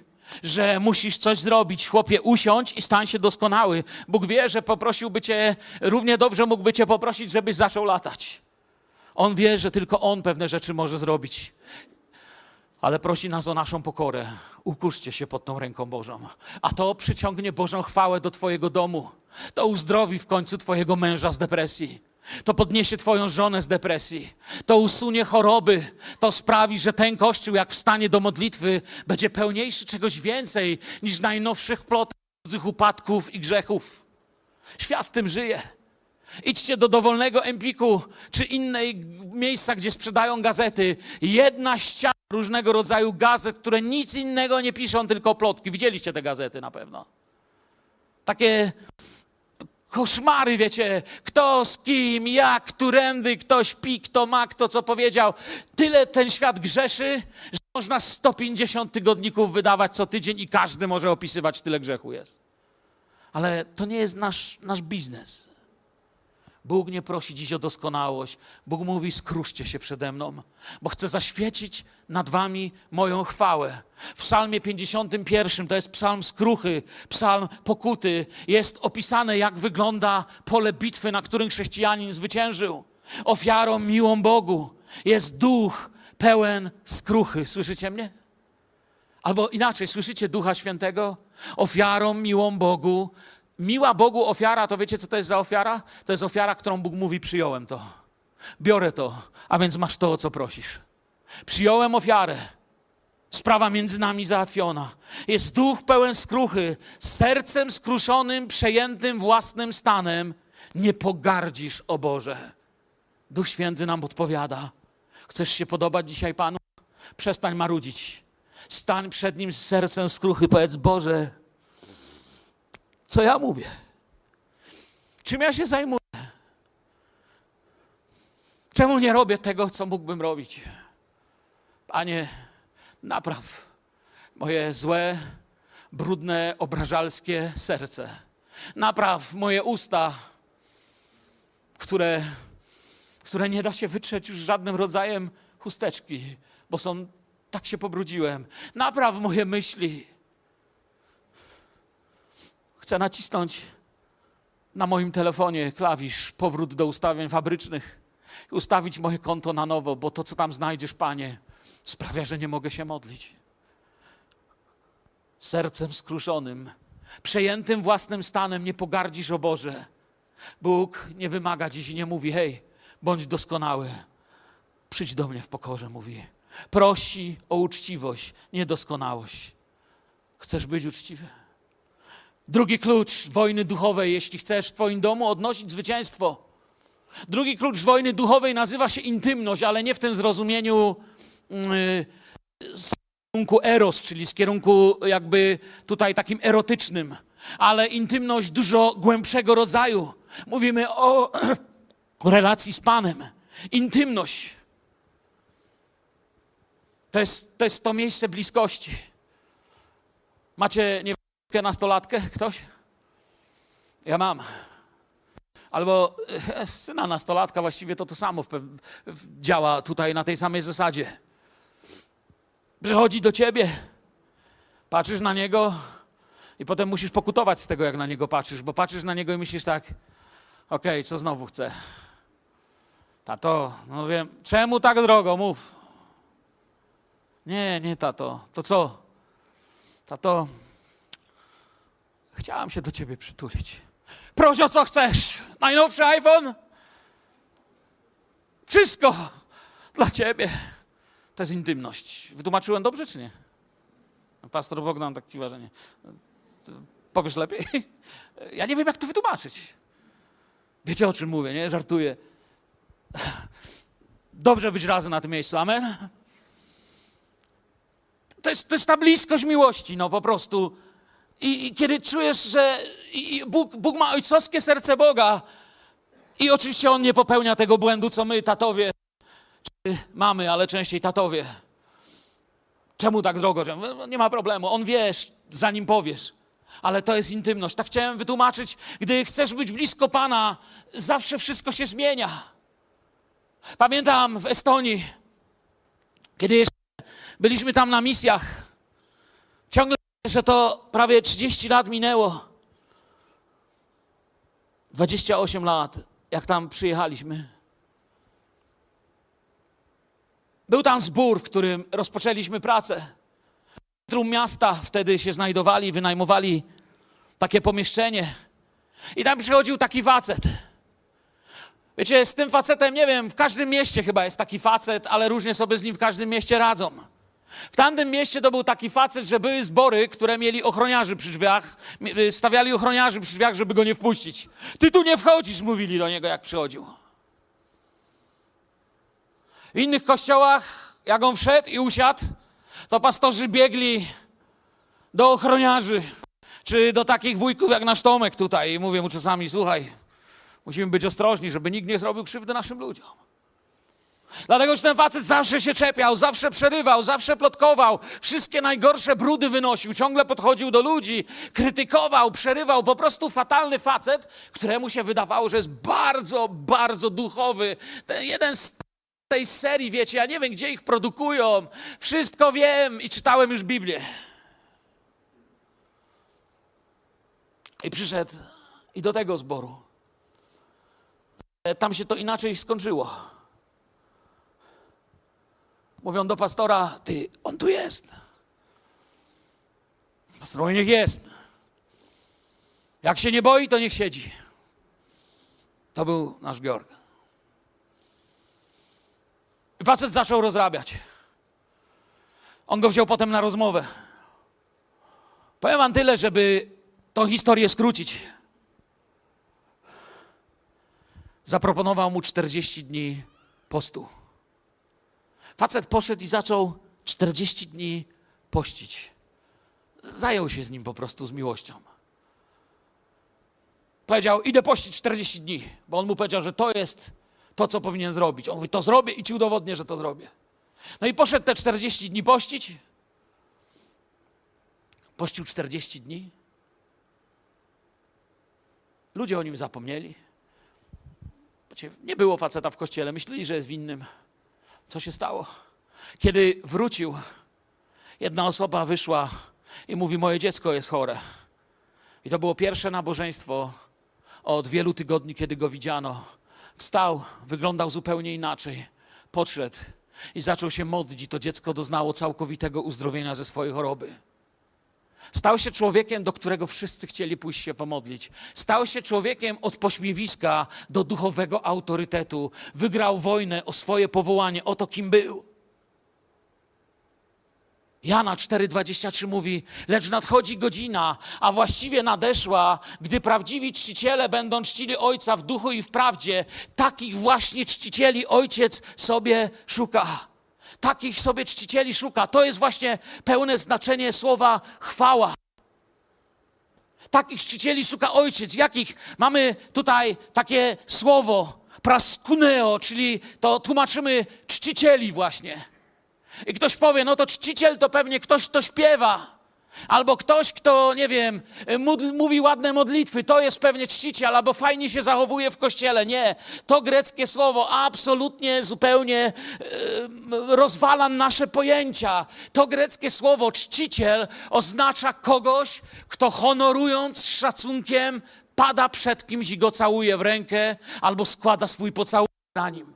że musisz coś zrobić. Chłopie, usiądź i stań się doskonały. Bóg wie, że poprosiłby cię, równie dobrze mógłby cię poprosić, żebyś zaczął latać. On wie, że tylko On pewne rzeczy może zrobić. Ale prosi nas o naszą pokorę. Ukurzcie się pod tą ręką Bożą. A to przyciągnie Bożą chwałę do Twojego domu. To uzdrowi w końcu Twojego męża z depresji. To podniesie Twoją żonę z depresji. To usunie choroby. To sprawi, że ten kościół, jak wstanie do modlitwy, będzie pełniejszy czegoś więcej niż najnowszych plotek, upadków i grzechów. Świat tym żyje. Idźcie do dowolnego Empiku czy innej miejsca, gdzie sprzedają gazety. Jedna ściana różnego rodzaju gazet, które nic innego nie piszą, tylko plotki. Widzieliście te gazety na pewno. Takie koszmary, wiecie, kto z kim, jak, którędy, kto śpi, kto ma, kto co powiedział. Tyle ten świat grzeszy, że można 150 tygodników wydawać co tydzień i każdy może opisywać, tyle grzechu jest. Ale to nie jest nasz, nasz biznes. Bóg nie prosi dziś o doskonałość. Bóg mówi: skruszcie się przede mną, bo chcę zaświecić nad wami moją chwałę. W Psalmie 51, to jest psalm skruchy, psalm pokuty, jest opisane, jak wygląda pole bitwy, na którym chrześcijanin zwyciężył. Ofiarą miłą Bogu jest duch pełen skruchy. Słyszycie mnie? Albo inaczej, słyszycie Ducha Świętego? Ofiarą miłą Bogu Miła Bogu ofiara, to wiecie, co to jest za ofiara? To jest ofiara, którą Bóg mówi: Przyjąłem to, biorę to, a więc masz to, o co prosisz. Przyjąłem ofiarę. Sprawa między nami załatwiona. Jest duch pełen skruchy, sercem skruszonym, przejętym własnym stanem. Nie pogardzisz, o Boże. Duch Święty nam odpowiada. Chcesz się podobać dzisiaj Panu? Przestań marudzić. Stań przed Nim z sercem skruchy. Powiedz, Boże, co ja mówię? Czym ja się zajmuję? Czemu nie robię tego, co mógłbym robić? Panie, napraw moje złe, brudne, obrażalskie serce. Napraw moje usta, które, które nie da się wytrzeć już żadnym rodzajem chusteczki, bo są, tak się pobrudziłem. Napraw moje myśli Chcę nacisnąć na moim telefonie klawisz powrót do ustawień fabrycznych, ustawić moje konto na nowo, bo to, co tam znajdziesz, Panie, sprawia, że nie mogę się modlić. Sercem skruszonym, przejętym własnym stanem, nie pogardzisz o Boże. Bóg nie wymaga dziś i nie mówi: hej, bądź doskonały. Przyjdź do mnie w pokorze, mówi. Prosi o uczciwość, niedoskonałość. Chcesz być uczciwy? Drugi klucz wojny duchowej, jeśli chcesz w Twoim domu odnosić zwycięstwo. Drugi klucz wojny duchowej nazywa się intymność, ale nie w tym zrozumieniu yy, z kierunku eros, czyli z kierunku jakby tutaj takim erotycznym, ale intymność dużo głębszego rodzaju. Mówimy o, relacji z Panem. Intymność. To jest, to jest to miejsce bliskości. Macie, nie nastolatkę ktoś? Ja mam. Albo e, syna nastolatka, właściwie to to samo działa tutaj na tej samej zasadzie. Przychodzi do ciebie, patrzysz na niego i potem musisz pokutować z tego, jak na niego patrzysz, bo patrzysz na niego i myślisz tak, okej, okay, co znowu chcę? Tato, no wiem, czemu tak drogo, mów. Nie, nie, tato, to co? Tato, Chciałam się do ciebie przytulić. Proś o co chcesz. Najnowszy iPhone? Wszystko dla ciebie. To jest intymność. Wytłumaczyłem dobrze, czy nie? Pastor Bogdan tak kiwa, że nie. Powiesz lepiej? Ja nie wiem, jak to wytłumaczyć. Wiecie, o czym mówię, nie? Żartuję. Dobrze być razem na tym miejscu. Amen? To jest, to jest ta bliskość miłości, no po prostu i, i kiedy czujesz, że Bóg, Bóg ma ojcowskie serce Boga i oczywiście On nie popełnia tego błędu, co my, tatowie, czy mamy, ale częściej tatowie. Czemu tak drogo? Nie ma problemu, on wiesz, zanim powiesz. Ale to jest intymność. Tak chciałem wytłumaczyć, gdy chcesz być blisko Pana, zawsze wszystko się zmienia. Pamiętam w Estonii, kiedy jeszcze byliśmy tam na misjach, ciągle, że to prawie 30 lat minęło. 28 lat, jak tam przyjechaliśmy. Był tam zbór, w którym rozpoczęliśmy pracę. W centrum miasta wtedy się znajdowali, wynajmowali takie pomieszczenie. I tam przychodził taki facet. Wiecie, z tym facetem, nie wiem, w każdym mieście chyba jest taki facet, ale różnie sobie z nim w każdym mieście radzą. W tamtym mieście to był taki facet, że były zbory, które mieli ochroniarzy przy drzwiach, y, stawiali ochroniarzy przy drzwiach, żeby go nie wpuścić. Ty tu nie wchodzisz, mówili do niego, jak przychodził. W innych kościołach, jak on wszedł i usiadł, to pastorzy biegli do ochroniarzy, czy do takich wujków jak nasz Tomek tutaj i mówię mu czasami, słuchaj, musimy być ostrożni, żeby nikt nie zrobił krzywdy naszym ludziom. Dlatego, że ten facet zawsze się czepiał, zawsze przerywał, zawsze plotkował, wszystkie najgorsze brudy wynosił, ciągle podchodził do ludzi, krytykował, przerywał. Po prostu fatalny facet, któremu się wydawało, że jest bardzo, bardzo duchowy. Ten jeden z tej serii, wiecie, ja nie wiem, gdzie ich produkują. Wszystko wiem i czytałem już Biblię. I przyszedł i do tego zboru. E, Tam się to inaczej skończyło. Mówią do pastora, ty, on tu jest. Pastor, niech jest. Jak się nie boi, to niech siedzi. To był nasz Georg. I facet zaczął rozrabiać. On go wziął potem na rozmowę. Powiem wam tyle, żeby tą historię skrócić. Zaproponował mu 40 dni postu. Facet poszedł i zaczął 40 dni pościć. Zajął się z nim po prostu z miłością. Powiedział, idę pościć 40 dni, bo on mu powiedział, że to jest to, co powinien zrobić. On mówi, to zrobię i ci udowodnię, że to zrobię. No i poszedł te 40 dni pościć. Pościł 40 dni. Ludzie o nim zapomnieli. Wiecie, Nie było faceta w kościele, myśleli, że jest winnym. Co się stało? Kiedy wrócił, jedna osoba wyszła i mówi: Moje dziecko jest chore. I to było pierwsze nabożeństwo od wielu tygodni, kiedy go widziano. Wstał, wyglądał zupełnie inaczej. Podszedł i zaczął się modlić, i to dziecko doznało całkowitego uzdrowienia ze swojej choroby. Stał się człowiekiem, do którego wszyscy chcieli pójść się pomodlić. Stał się człowiekiem od pośmiewiska do duchowego autorytetu. Wygrał wojnę o swoje powołanie, o to, kim był. Jana 4,23 mówi: Lecz nadchodzi godzina, a właściwie nadeszła, gdy prawdziwi czciciele będą czcili Ojca w duchu i w prawdzie. Takich właśnie czcicieli Ojciec sobie szuka. Takich sobie czcicieli szuka. To jest właśnie pełne znaczenie słowa chwała. Takich czcicieli szuka ojciec. Jakich? Mamy tutaj takie słowo praskuneo, czyli to tłumaczymy czcicieli właśnie. I ktoś powie, no to czciciel to pewnie ktoś, kto śpiewa. Albo ktoś, kto, nie wiem, mówi ładne modlitwy, to jest pewnie czciciel, albo fajnie się zachowuje w kościele. Nie, to greckie słowo absolutnie, zupełnie e, rozwala nasze pojęcia. To greckie słowo czciciel oznacza kogoś, kto honorując szacunkiem pada przed kimś i go całuje w rękę, albo składa swój pocałunek na nim.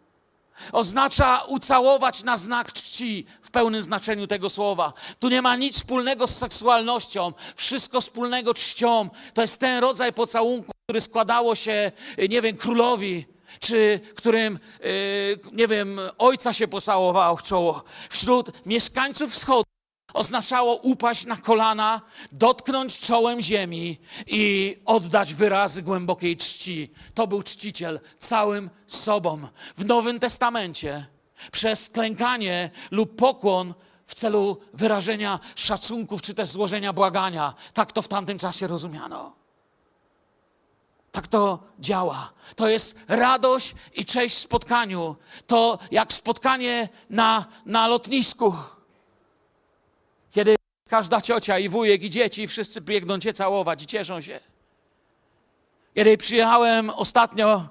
Oznacza ucałować na znak czci w pełnym znaczeniu tego słowa. Tu nie ma nic wspólnego z seksualnością, wszystko wspólnego czcią. To jest ten rodzaj pocałunku, który składało się, nie wiem, królowi, czy którym, y, nie wiem, ojca się pocałowało w czoło. Wśród mieszkańców wschodu oznaczało upaść na kolana, dotknąć czołem ziemi i oddać wyrazy głębokiej czci. To był czciciel całym sobą. W Nowym Testamencie przez klękanie lub pokłon w celu wyrażenia szacunków czy też złożenia błagania. Tak to w tamtym czasie rozumiano. Tak to działa. To jest radość i cześć spotkaniu. To jak spotkanie na, na lotnisku. Każda ciocia i wujek i dzieci, wszyscy biegną cię całować i cieszą się. Kiedy przyjechałem ostatnio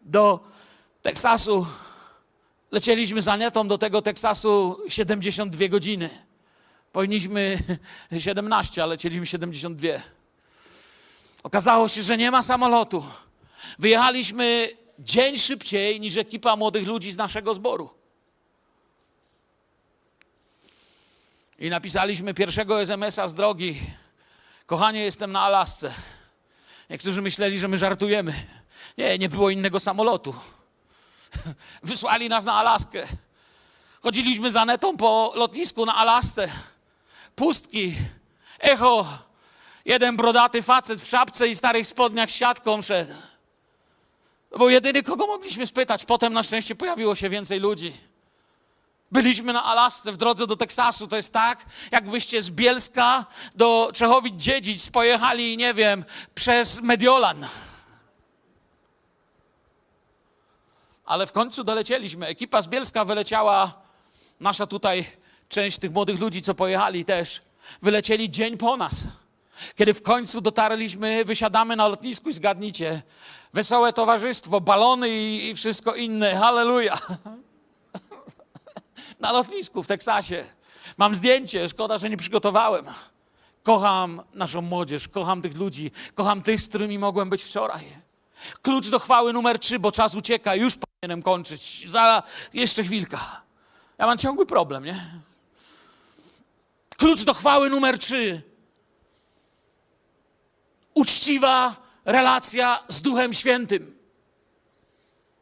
do Teksasu, lecieliśmy z Anetą do tego Teksasu 72 godziny. Powinniśmy 17, ale lecieliśmy 72. Okazało się, że nie ma samolotu. Wyjechaliśmy dzień szybciej niż ekipa młodych ludzi z naszego zboru. I napisaliśmy pierwszego SMS-a z drogi. Kochanie, jestem na Alasce. Niektórzy myśleli, że my żartujemy. Nie, nie było innego samolotu. Wysłali nas na Alaskę. Chodziliśmy za netą po lotnisku na Alasce. Pustki, echo. Jeden brodaty facet w szapce i starych spodniach z siatką szedł. Jedyny, kogo mogliśmy spytać. Potem na szczęście pojawiło się więcej ludzi. Byliśmy na Alasce w drodze do Teksasu. To jest tak, jakbyście z Bielska do Czechowic-Dziedzic pojechali, nie wiem, przez Mediolan. Ale w końcu dolecieliśmy. Ekipa z Bielska wyleciała, nasza tutaj część tych młodych ludzi, co pojechali też, wylecieli dzień po nas. Kiedy w końcu dotarliśmy, wysiadamy na lotnisku i zgadnijcie, wesołe towarzystwo, balony i, i wszystko inne. Halleluja! Na lotnisku w Teksasie. Mam zdjęcie, szkoda, że nie przygotowałem. Kocham naszą młodzież, kocham tych ludzi, kocham tych, z którymi mogłem być wczoraj. Klucz do chwały numer trzy, bo czas ucieka, już powinienem kończyć. Za jeszcze chwilka. Ja mam ciągły problem, nie? Klucz do chwały numer trzy. Uczciwa relacja z Duchem Świętym.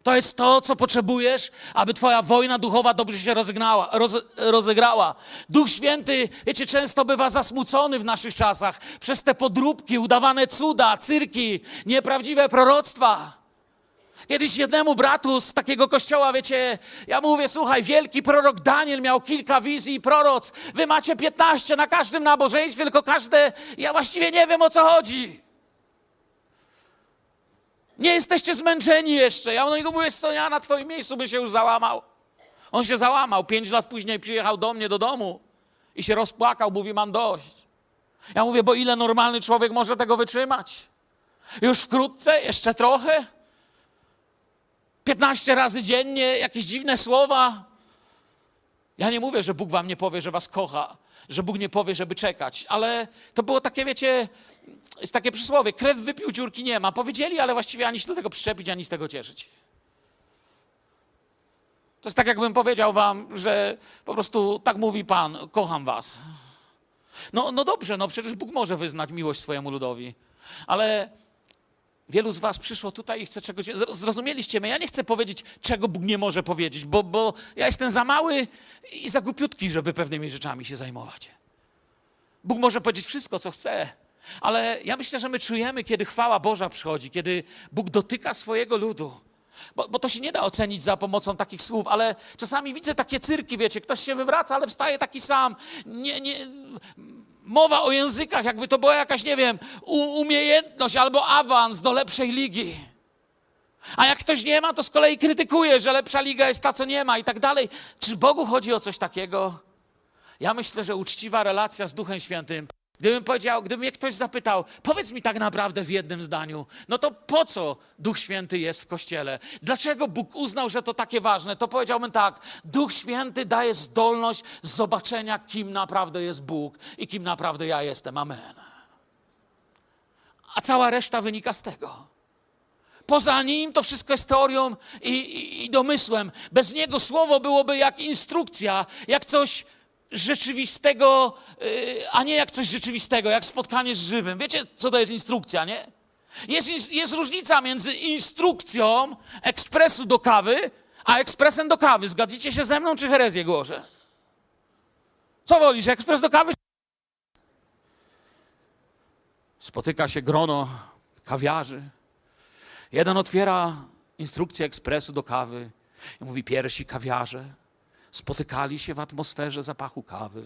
To jest to, co potrzebujesz, aby Twoja wojna duchowa dobrze się rozegnała, roz, rozegrała. Duch Święty, wiecie, często bywa zasmucony w naszych czasach przez te podróbki, udawane cuda, cyrki, nieprawdziwe proroctwa. Kiedyś jednemu bratu z takiego kościoła, wiecie, ja mówię, słuchaj, wielki prorok Daniel miał kilka wizji i proroc. Wy macie 15 na każdym nabożeństwie, tylko każde, ja właściwie nie wiem o co chodzi. Nie jesteście zmęczeni jeszcze. Ja do niego mówię, co ja na twoim miejscu by się już załamał. On się załamał. Pięć lat później przyjechał do mnie do domu i się rozpłakał, mówi, mam dość. Ja mówię, bo ile normalny człowiek może tego wytrzymać? Już wkrótce, jeszcze trochę? 15 razy dziennie, jakieś dziwne słowa. Ja nie mówię, że Bóg wam nie powie, że was kocha, że Bóg nie powie, żeby czekać, ale to było takie, wiecie, jest takie przysłowie, krew wypił, dziurki nie ma. Powiedzieli, ale właściwie ani się do tego przyczepić, ani z tego cieszyć. To jest tak, jakbym powiedział wam, że po prostu tak mówi Pan, kocham was. No, no dobrze, no przecież Bóg może wyznać miłość swojemu ludowi, ale wielu z was przyszło tutaj i chce czegoś... Zrozumieliście mnie? Ja nie chcę powiedzieć, czego Bóg nie może powiedzieć, bo, bo ja jestem za mały i za głupiutki, żeby pewnymi rzeczami się zajmować. Bóg może powiedzieć wszystko, co chce, ale ja myślę, że my czujemy, kiedy chwała Boża przychodzi, kiedy Bóg dotyka swojego ludu. Bo, bo, to się nie da ocenić za pomocą takich słów, ale czasami widzę takie cyrki, wiecie, ktoś się wywraca, ale wstaje taki sam. Nie, nie, mowa o językach, jakby to była jakaś, nie wiem, umiejętność albo awans do lepszej ligi. A jak ktoś nie ma, to z kolei krytykuje, że lepsza liga jest ta, co nie ma i tak dalej. Czy Bogu chodzi o coś takiego? Ja myślę, że uczciwa relacja z Duchem Świętym Gdybym powiedział, gdyby mnie ktoś zapytał, powiedz mi tak naprawdę w jednym zdaniu, no to po co Duch Święty jest w Kościele? Dlaczego Bóg uznał, że to takie ważne? To powiedziałbym tak, Duch Święty daje zdolność zobaczenia, kim naprawdę jest Bóg i kim naprawdę ja jestem. Amen. A cała reszta wynika z tego. Poza nim to wszystko jest teorią i, i, i domysłem. Bez niego słowo byłoby jak instrukcja, jak coś rzeczywistego, y, a nie jak coś rzeczywistego, jak spotkanie z żywym. Wiecie, co to jest instrukcja, nie? Jest, jest różnica między instrukcją ekspresu do kawy, a ekspresem do kawy. Zgadzicie się ze mną, czy herezję głoszę? Co wolisz, ekspres do kawy? Spotyka się grono kawiarzy. Jeden otwiera instrukcję ekspresu do kawy i mówi pierwsi kawiarze spotykali się w atmosferze zapachu kawy.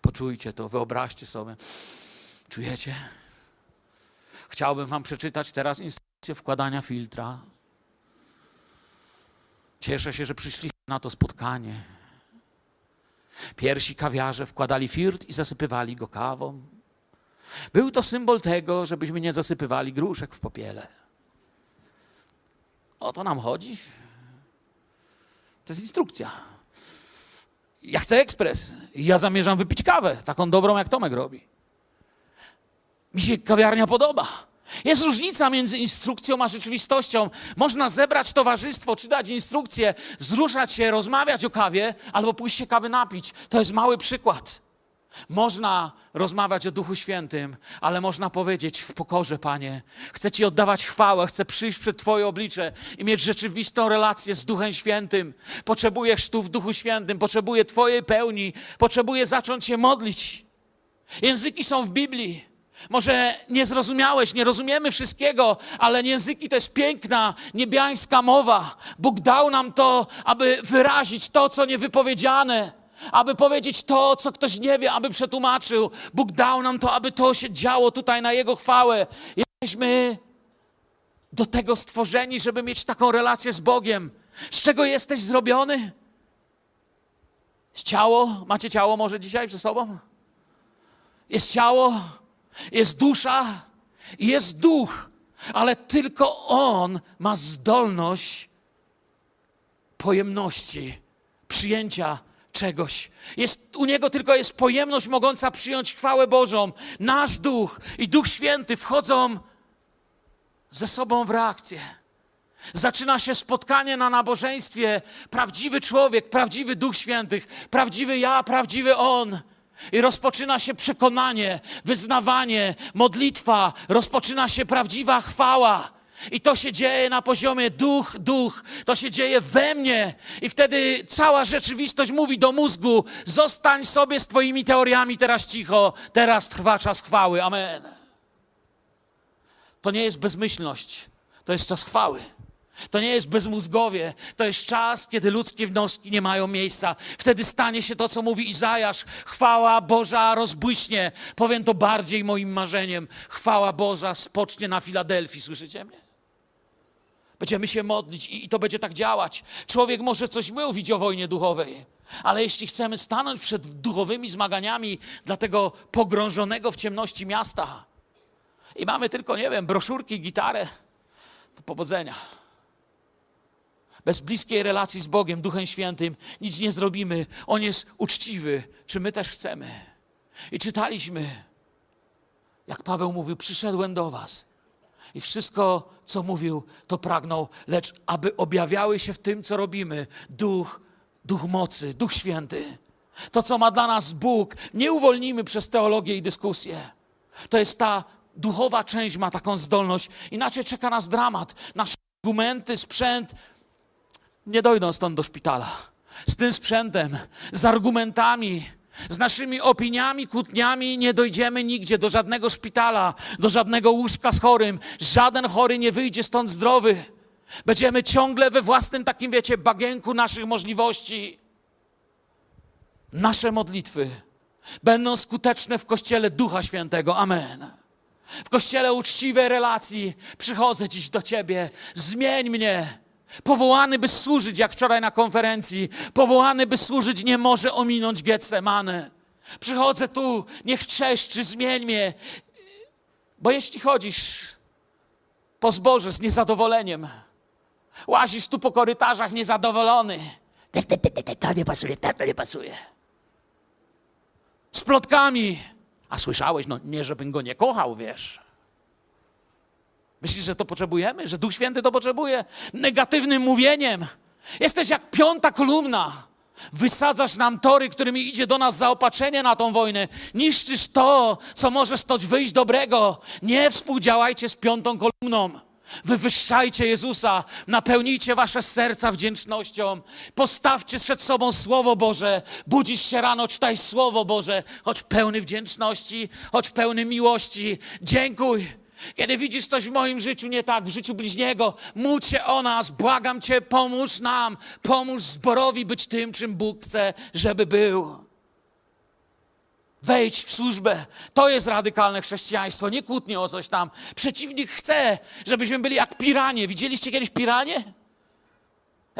Poczujcie to, wyobraźcie sobie. Czujecie? Chciałbym Wam przeczytać teraz instrukcję wkładania filtra. Cieszę się, że przyszliście na to spotkanie. Pierwsi kawiarze wkładali firt i zasypywali go kawą. Był to symbol tego, żebyśmy nie zasypywali gruszek w popiele. O to nam chodzi. To jest instrukcja. Ja chcę ekspres. Ja zamierzam wypić kawę, taką dobrą, jak Tomek robi. Mi się kawiarnia podoba. Jest różnica między instrukcją a rzeczywistością. Można zebrać towarzystwo, czy dać instrukcję, wzruszać się, rozmawiać o kawie, albo pójść się kawy napić. To jest mały przykład. Można rozmawiać o Duchu Świętym, ale można powiedzieć w pokorze, Panie, chcę Ci oddawać chwałę, chcę przyjść przed Twoje oblicze i mieć rzeczywistą relację z Duchem Świętym. Potrzebuję chrztu w Duchu Świętym, potrzebuję Twojej pełni, potrzebuję zacząć się modlić. Języki są w Biblii. Może nie zrozumiałeś, nie rozumiemy wszystkiego, ale języki to jest piękna, niebiańska mowa. Bóg dał nam to, aby wyrazić to, co niewypowiedziane, aby powiedzieć to, co ktoś nie wie, aby przetłumaczył. Bóg dał nam to, aby to się działo tutaj na Jego chwałę. Jesteśmy do tego stworzeni, żeby mieć taką relację z Bogiem. Z czego jesteś zrobiony? Z ciało? Macie ciało może dzisiaj przy sobą? Jest ciało, jest dusza jest duch, ale tylko On ma zdolność pojemności, przyjęcia czegoś. Jest, u Niego tylko jest pojemność mogąca przyjąć chwałę Bożą. Nasz duch i Duch Święty wchodzą ze sobą w reakcję. Zaczyna się spotkanie na nabożeństwie. Prawdziwy człowiek, prawdziwy Duch Świętych, prawdziwy ja, prawdziwy On. I rozpoczyna się przekonanie, wyznawanie, modlitwa, rozpoczyna się prawdziwa chwała. I to się dzieje na poziomie duch, duch, to się dzieje we mnie. I wtedy cała rzeczywistość mówi do mózgu: zostań sobie z Twoimi teoriami teraz cicho, teraz trwa czas chwały. Amen. To nie jest bezmyślność, to jest czas chwały. To nie jest bezmózgowie, to jest czas, kiedy ludzkie wnioski nie mają miejsca. Wtedy stanie się to, co mówi Izajasz. Chwała Boża rozbłyśnie. Powiem to bardziej moim marzeniem. Chwała Boża spocznie na Filadelfii. Słyszycie mnie? Będziemy się modlić i, i to będzie tak działać. Człowiek może coś mówić o wojnie duchowej, ale jeśli chcemy stanąć przed duchowymi zmaganiami dla tego pogrążonego w ciemności miasta i mamy tylko, nie wiem, broszurki, gitarę, to powodzenia. Bez bliskiej relacji z Bogiem, Duchem Świętym, nic nie zrobimy. On jest uczciwy. Czy my też chcemy? I czytaliśmy, jak Paweł mówił: Przyszedłem do Was. I wszystko, co mówił, to pragnął, lecz aby objawiały się w tym, co robimy, duch, duch mocy, duch święty. To, co ma dla nas Bóg, nie uwolnimy przez teologię i dyskusję. To jest ta duchowa część, ma taką zdolność. Inaczej czeka nas dramat. Nasze argumenty, sprzęt nie dojdą stąd do szpitala. Z tym sprzętem, z argumentami, z naszymi opiniami, kłótniami nie dojdziemy nigdzie, do żadnego szpitala, do żadnego łóżka z chorym. Żaden chory nie wyjdzie stąd zdrowy. Będziemy ciągle we własnym takim, wiecie, bagienku naszych możliwości. Nasze modlitwy będą skuteczne w Kościele Ducha Świętego. Amen. W Kościele uczciwej relacji przychodzę dziś do Ciebie. Zmień mnie. Powołany, by służyć, jak wczoraj na konferencji. Powołany, by służyć, nie może ominąć Getsemane. Przychodzę tu, niech czeszczy, zmień mnie. Bo jeśli chodzisz po zboże z niezadowoleniem, łazisz tu po korytarzach niezadowolony, to nie pasuje, to nie pasuje. Z plotkami. A słyszałeś, no nie, żebym go nie kochał, wiesz. Myślisz, że to potrzebujemy? Że Duch Święty to potrzebuje? Negatywnym mówieniem. Jesteś jak piąta kolumna. Wysadzasz nam tory, którymi idzie do nas zaopatrzenie na tą wojnę. Niszczysz to, co może stać wyjść dobrego. Nie współdziałajcie z piątą kolumną. Wywyższajcie Jezusa, napełnijcie wasze serca wdzięcznością, postawcie przed sobą Słowo Boże, budzisz się rano, czytaj Słowo Boże, choć pełny wdzięczności, choć pełny miłości. Dziękuj. Kiedy widzisz coś w moim życiu nie tak, w życiu bliźniego, módl się o nas, błagam Cię, pomóż nam, pomóż zborowi być tym, czym Bóg chce, żeby był. Wejdź w służbę. To jest radykalne chrześcijaństwo, nie kłótnie o coś tam. Przeciwnik chce, żebyśmy byli jak piranie. Widzieliście kiedyś piranie?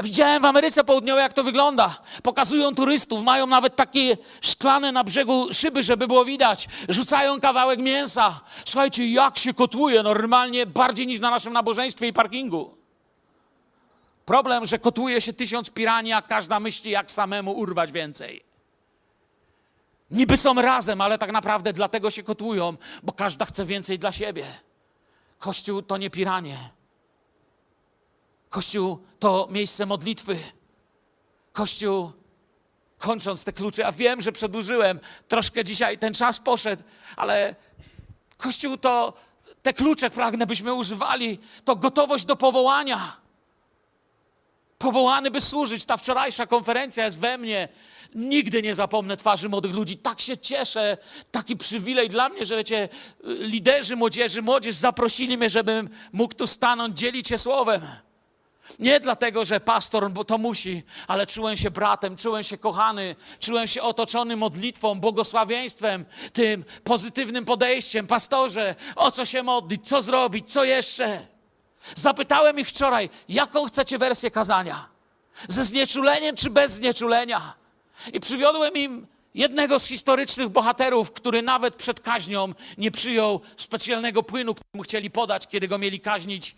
Widziałem w Ameryce Południowej, jak to wygląda. Pokazują turystów, mają nawet takie szklane na brzegu szyby, żeby było widać. Rzucają kawałek mięsa. Słuchajcie, jak się kotłuje normalnie, bardziej niż na naszym nabożeństwie i parkingu. Problem, że kotłuje się tysiąc piranii, a każda myśli, jak samemu urwać więcej. Niby są razem, ale tak naprawdę dlatego się kotłują, bo każda chce więcej dla siebie. Kościół to nie piranie. Kościół to miejsce modlitwy. Kościół, kończąc te klucze, ja wiem, że przedłużyłem, troszkę dzisiaj ten czas poszedł, ale Kościół to te klucze pragnę, byśmy używali, to gotowość do powołania. Powołany, by służyć. Ta wczorajsza konferencja jest we mnie. Nigdy nie zapomnę twarzy młodych ludzi. Tak się cieszę. Taki przywilej dla mnie, że wiecie, liderzy młodzieży, młodzież zaprosili mnie, żebym mógł tu stanąć, dzielić się słowem. Nie dlatego, że pastor, bo to musi, ale czułem się bratem, czułem się kochany, czułem się otoczony modlitwą, błogosławieństwem, tym pozytywnym podejściem. Pastorze, o co się modlić, co zrobić, co jeszcze? Zapytałem ich wczoraj, jaką chcecie wersję kazania? Ze znieczuleniem czy bez znieczulenia? I przywiodłem im jednego z historycznych bohaterów, który nawet przed kaźnią nie przyjął specjalnego płynu, który mu chcieli podać, kiedy go mieli kaźnić,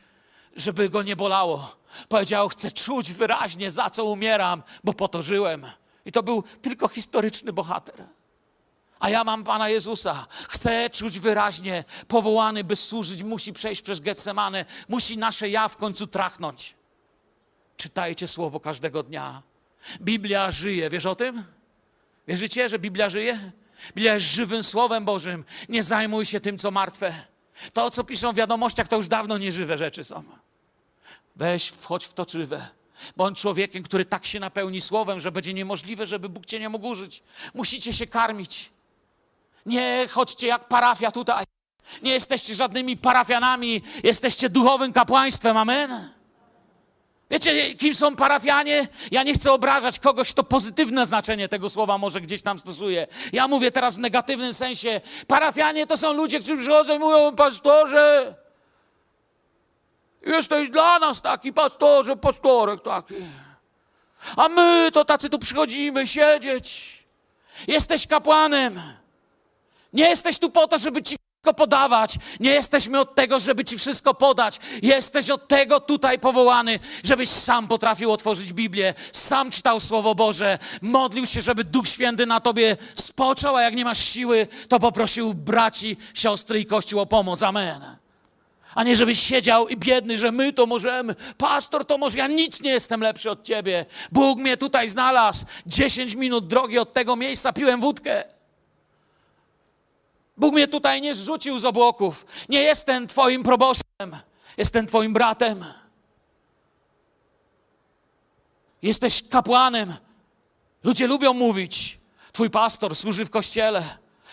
żeby go nie bolało. Powiedział, chcę czuć wyraźnie, za co umieram, bo po to żyłem. I to był tylko historyczny bohater. A ja mam Pana Jezusa. Chcę czuć wyraźnie, powołany, by służyć, musi przejść przez Getsemanę, musi nasze ja w końcu trachnąć. Czytajcie słowo każdego dnia. Biblia żyje, wiesz o tym? Wierzycie, że Biblia żyje? Biblia jest żywym Słowem Bożym. Nie zajmuj się tym, co martwe. To, co piszą w wiadomościach, to już dawno nieżywe rzeczy są. Weź, wchodź w to żywe. Bądź człowiekiem, który tak się napełni słowem, że będzie niemożliwe, żeby Bóg cię nie mógł użyć. Musicie się karmić. Nie chodźcie jak parafia tutaj. Nie jesteście żadnymi parafianami, jesteście duchowym kapłaństwem. Amen. Wiecie, kim są parafianie? Ja nie chcę obrażać kogoś, kto pozytywne znaczenie tego słowa może gdzieś tam stosuje. Ja mówię teraz w negatywnym sensie. Parafianie to są ludzie, którzy przychodzą i mówią, pastorze, jesteś dla nas taki pastorze, pastorek taki. A my to tacy tu przychodzimy siedzieć. Jesteś kapłanem. Nie jesteś tu po to, żeby ci wszystko podawać. Nie jesteśmy od tego, żeby ci wszystko podać. Jesteś od tego tutaj powołany, żebyś sam potrafił otworzyć Biblię, sam czytał Słowo Boże, modlił się, żeby Duch Święty na tobie spoczął, a jak nie masz siły, to poprosił braci, siostry i Kościół o pomoc. Amen. A nie żebyś siedział i biedny, że my to możemy. Pastor to może, ja nic nie jestem lepszy od ciebie. Bóg mnie tutaj znalazł. Dziesięć minut drogi od tego miejsca piłem wódkę. Bóg mnie tutaj nie zrzucił z obłoków. Nie jestem Twoim proboszczem, jestem Twoim bratem. Jesteś kapłanem. Ludzie lubią mówić, Twój pastor służy w kościele.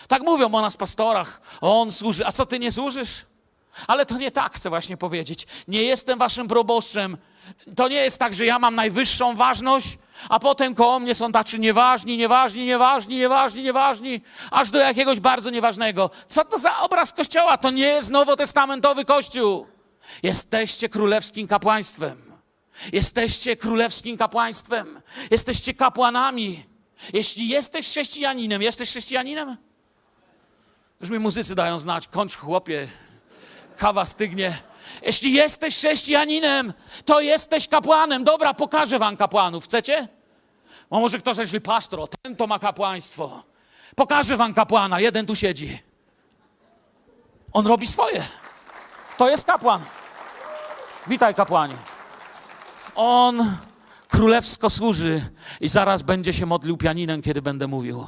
Tak mówią o nas pastorach. On służy, a co Ty nie służysz? Ale to nie tak chcę właśnie powiedzieć. Nie jestem Waszym proboszczem. To nie jest tak, że ja mam najwyższą ważność, a potem koło mnie są tacy nieważni, nieważni, nieważni, nieważni, nieważni, aż do jakiegoś bardzo nieważnego. Co to za obraz Kościoła? To nie jest nowotestamentowy Kościół. Jesteście królewskim kapłaństwem. Jesteście królewskim kapłaństwem. Jesteście kapłanami. Jeśli jesteś chrześcijaninem, jesteś chrześcijaninem? Już mi muzycy dają znać, kończ chłopie, kawa stygnie. Jeśli jesteś chrześcijaninem, to jesteś kapłanem. Dobra, pokażę wam kapłanów. Chcecie? Bo może ktoś myśli, pastor, ten to ma kapłaństwo. Pokażę wam kapłana. Jeden tu siedzi. On robi swoje. To jest kapłan. Witaj, kapłanie. On królewsko służy i zaraz będzie się modlił pianinem, kiedy będę mówił.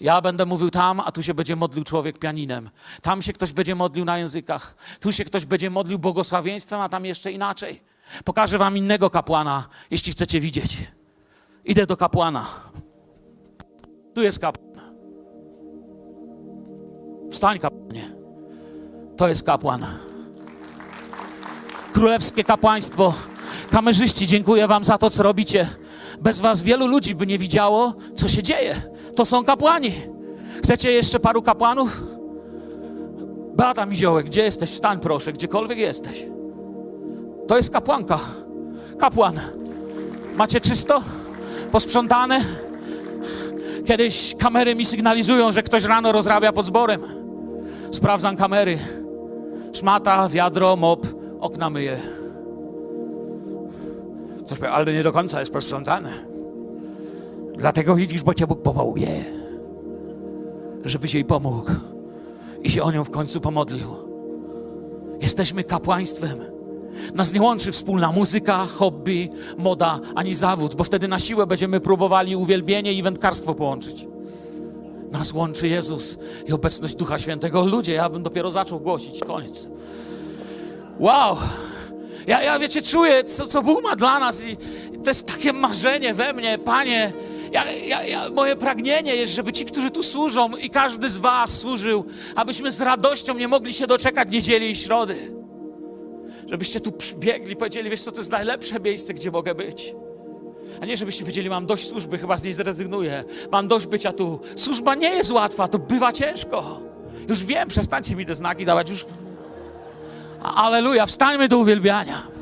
Ja będę mówił tam, a tu się będzie modlił człowiek pianinem. Tam się ktoś będzie modlił na językach. Tu się ktoś będzie modlił błogosławieństwem, a tam jeszcze inaczej. Pokażę wam innego kapłana, jeśli chcecie widzieć. Idę do kapłana. Tu jest kapłan. Wstań, kapłanie. To jest kapłan. Królewskie kapłaństwo. Kamerzyści, dziękuję wam za to, co robicie. Bez was wielu ludzi by nie widziało, co się dzieje. To są kapłani. Chcecie jeszcze paru kapłanów? Beata Miziołek, gdzie jesteś? Wstań proszę, gdziekolwiek jesteś. To jest kapłanka. Kapłan. Macie czysto? Posprzątane? Kiedyś kamery mi sygnalizują, że ktoś rano rozrabia pod zborem. Sprawdzam kamery. Szmata, wiadro, mop, okna myje. Ktoś ale nie do końca jest posprzątane. Dlatego widzisz, bo cię Bóg powołuje. Żebyś jej pomógł i się o nią w końcu pomodlił. Jesteśmy kapłaństwem. Nas nie łączy wspólna muzyka, hobby, moda, ani zawód, bo wtedy na siłę będziemy próbowali uwielbienie i wędkarstwo połączyć. Nas łączy Jezus i obecność Ducha Świętego. Ludzie, ja bym dopiero zaczął głosić. Koniec. Wow! Ja, ja wiecie, czuję, co, co Bóg ma dla nas i to jest takie marzenie we mnie, Panie. Ja, ja, ja, moje pragnienie jest, żeby ci, którzy tu służą i każdy z was służył, abyśmy z radością nie mogli się doczekać niedzieli i środy. Żebyście tu przybiegli, powiedzieli, wiesz co, to jest najlepsze miejsce, gdzie mogę być. A nie, żebyście powiedzieli, mam dość służby, chyba z niej zrezygnuję. Mam dość bycia tu. Służba nie jest łatwa, to bywa ciężko. Już wiem, przestańcie mi te znaki dawać, już... Aleluja, wstańmy do uwielbiania.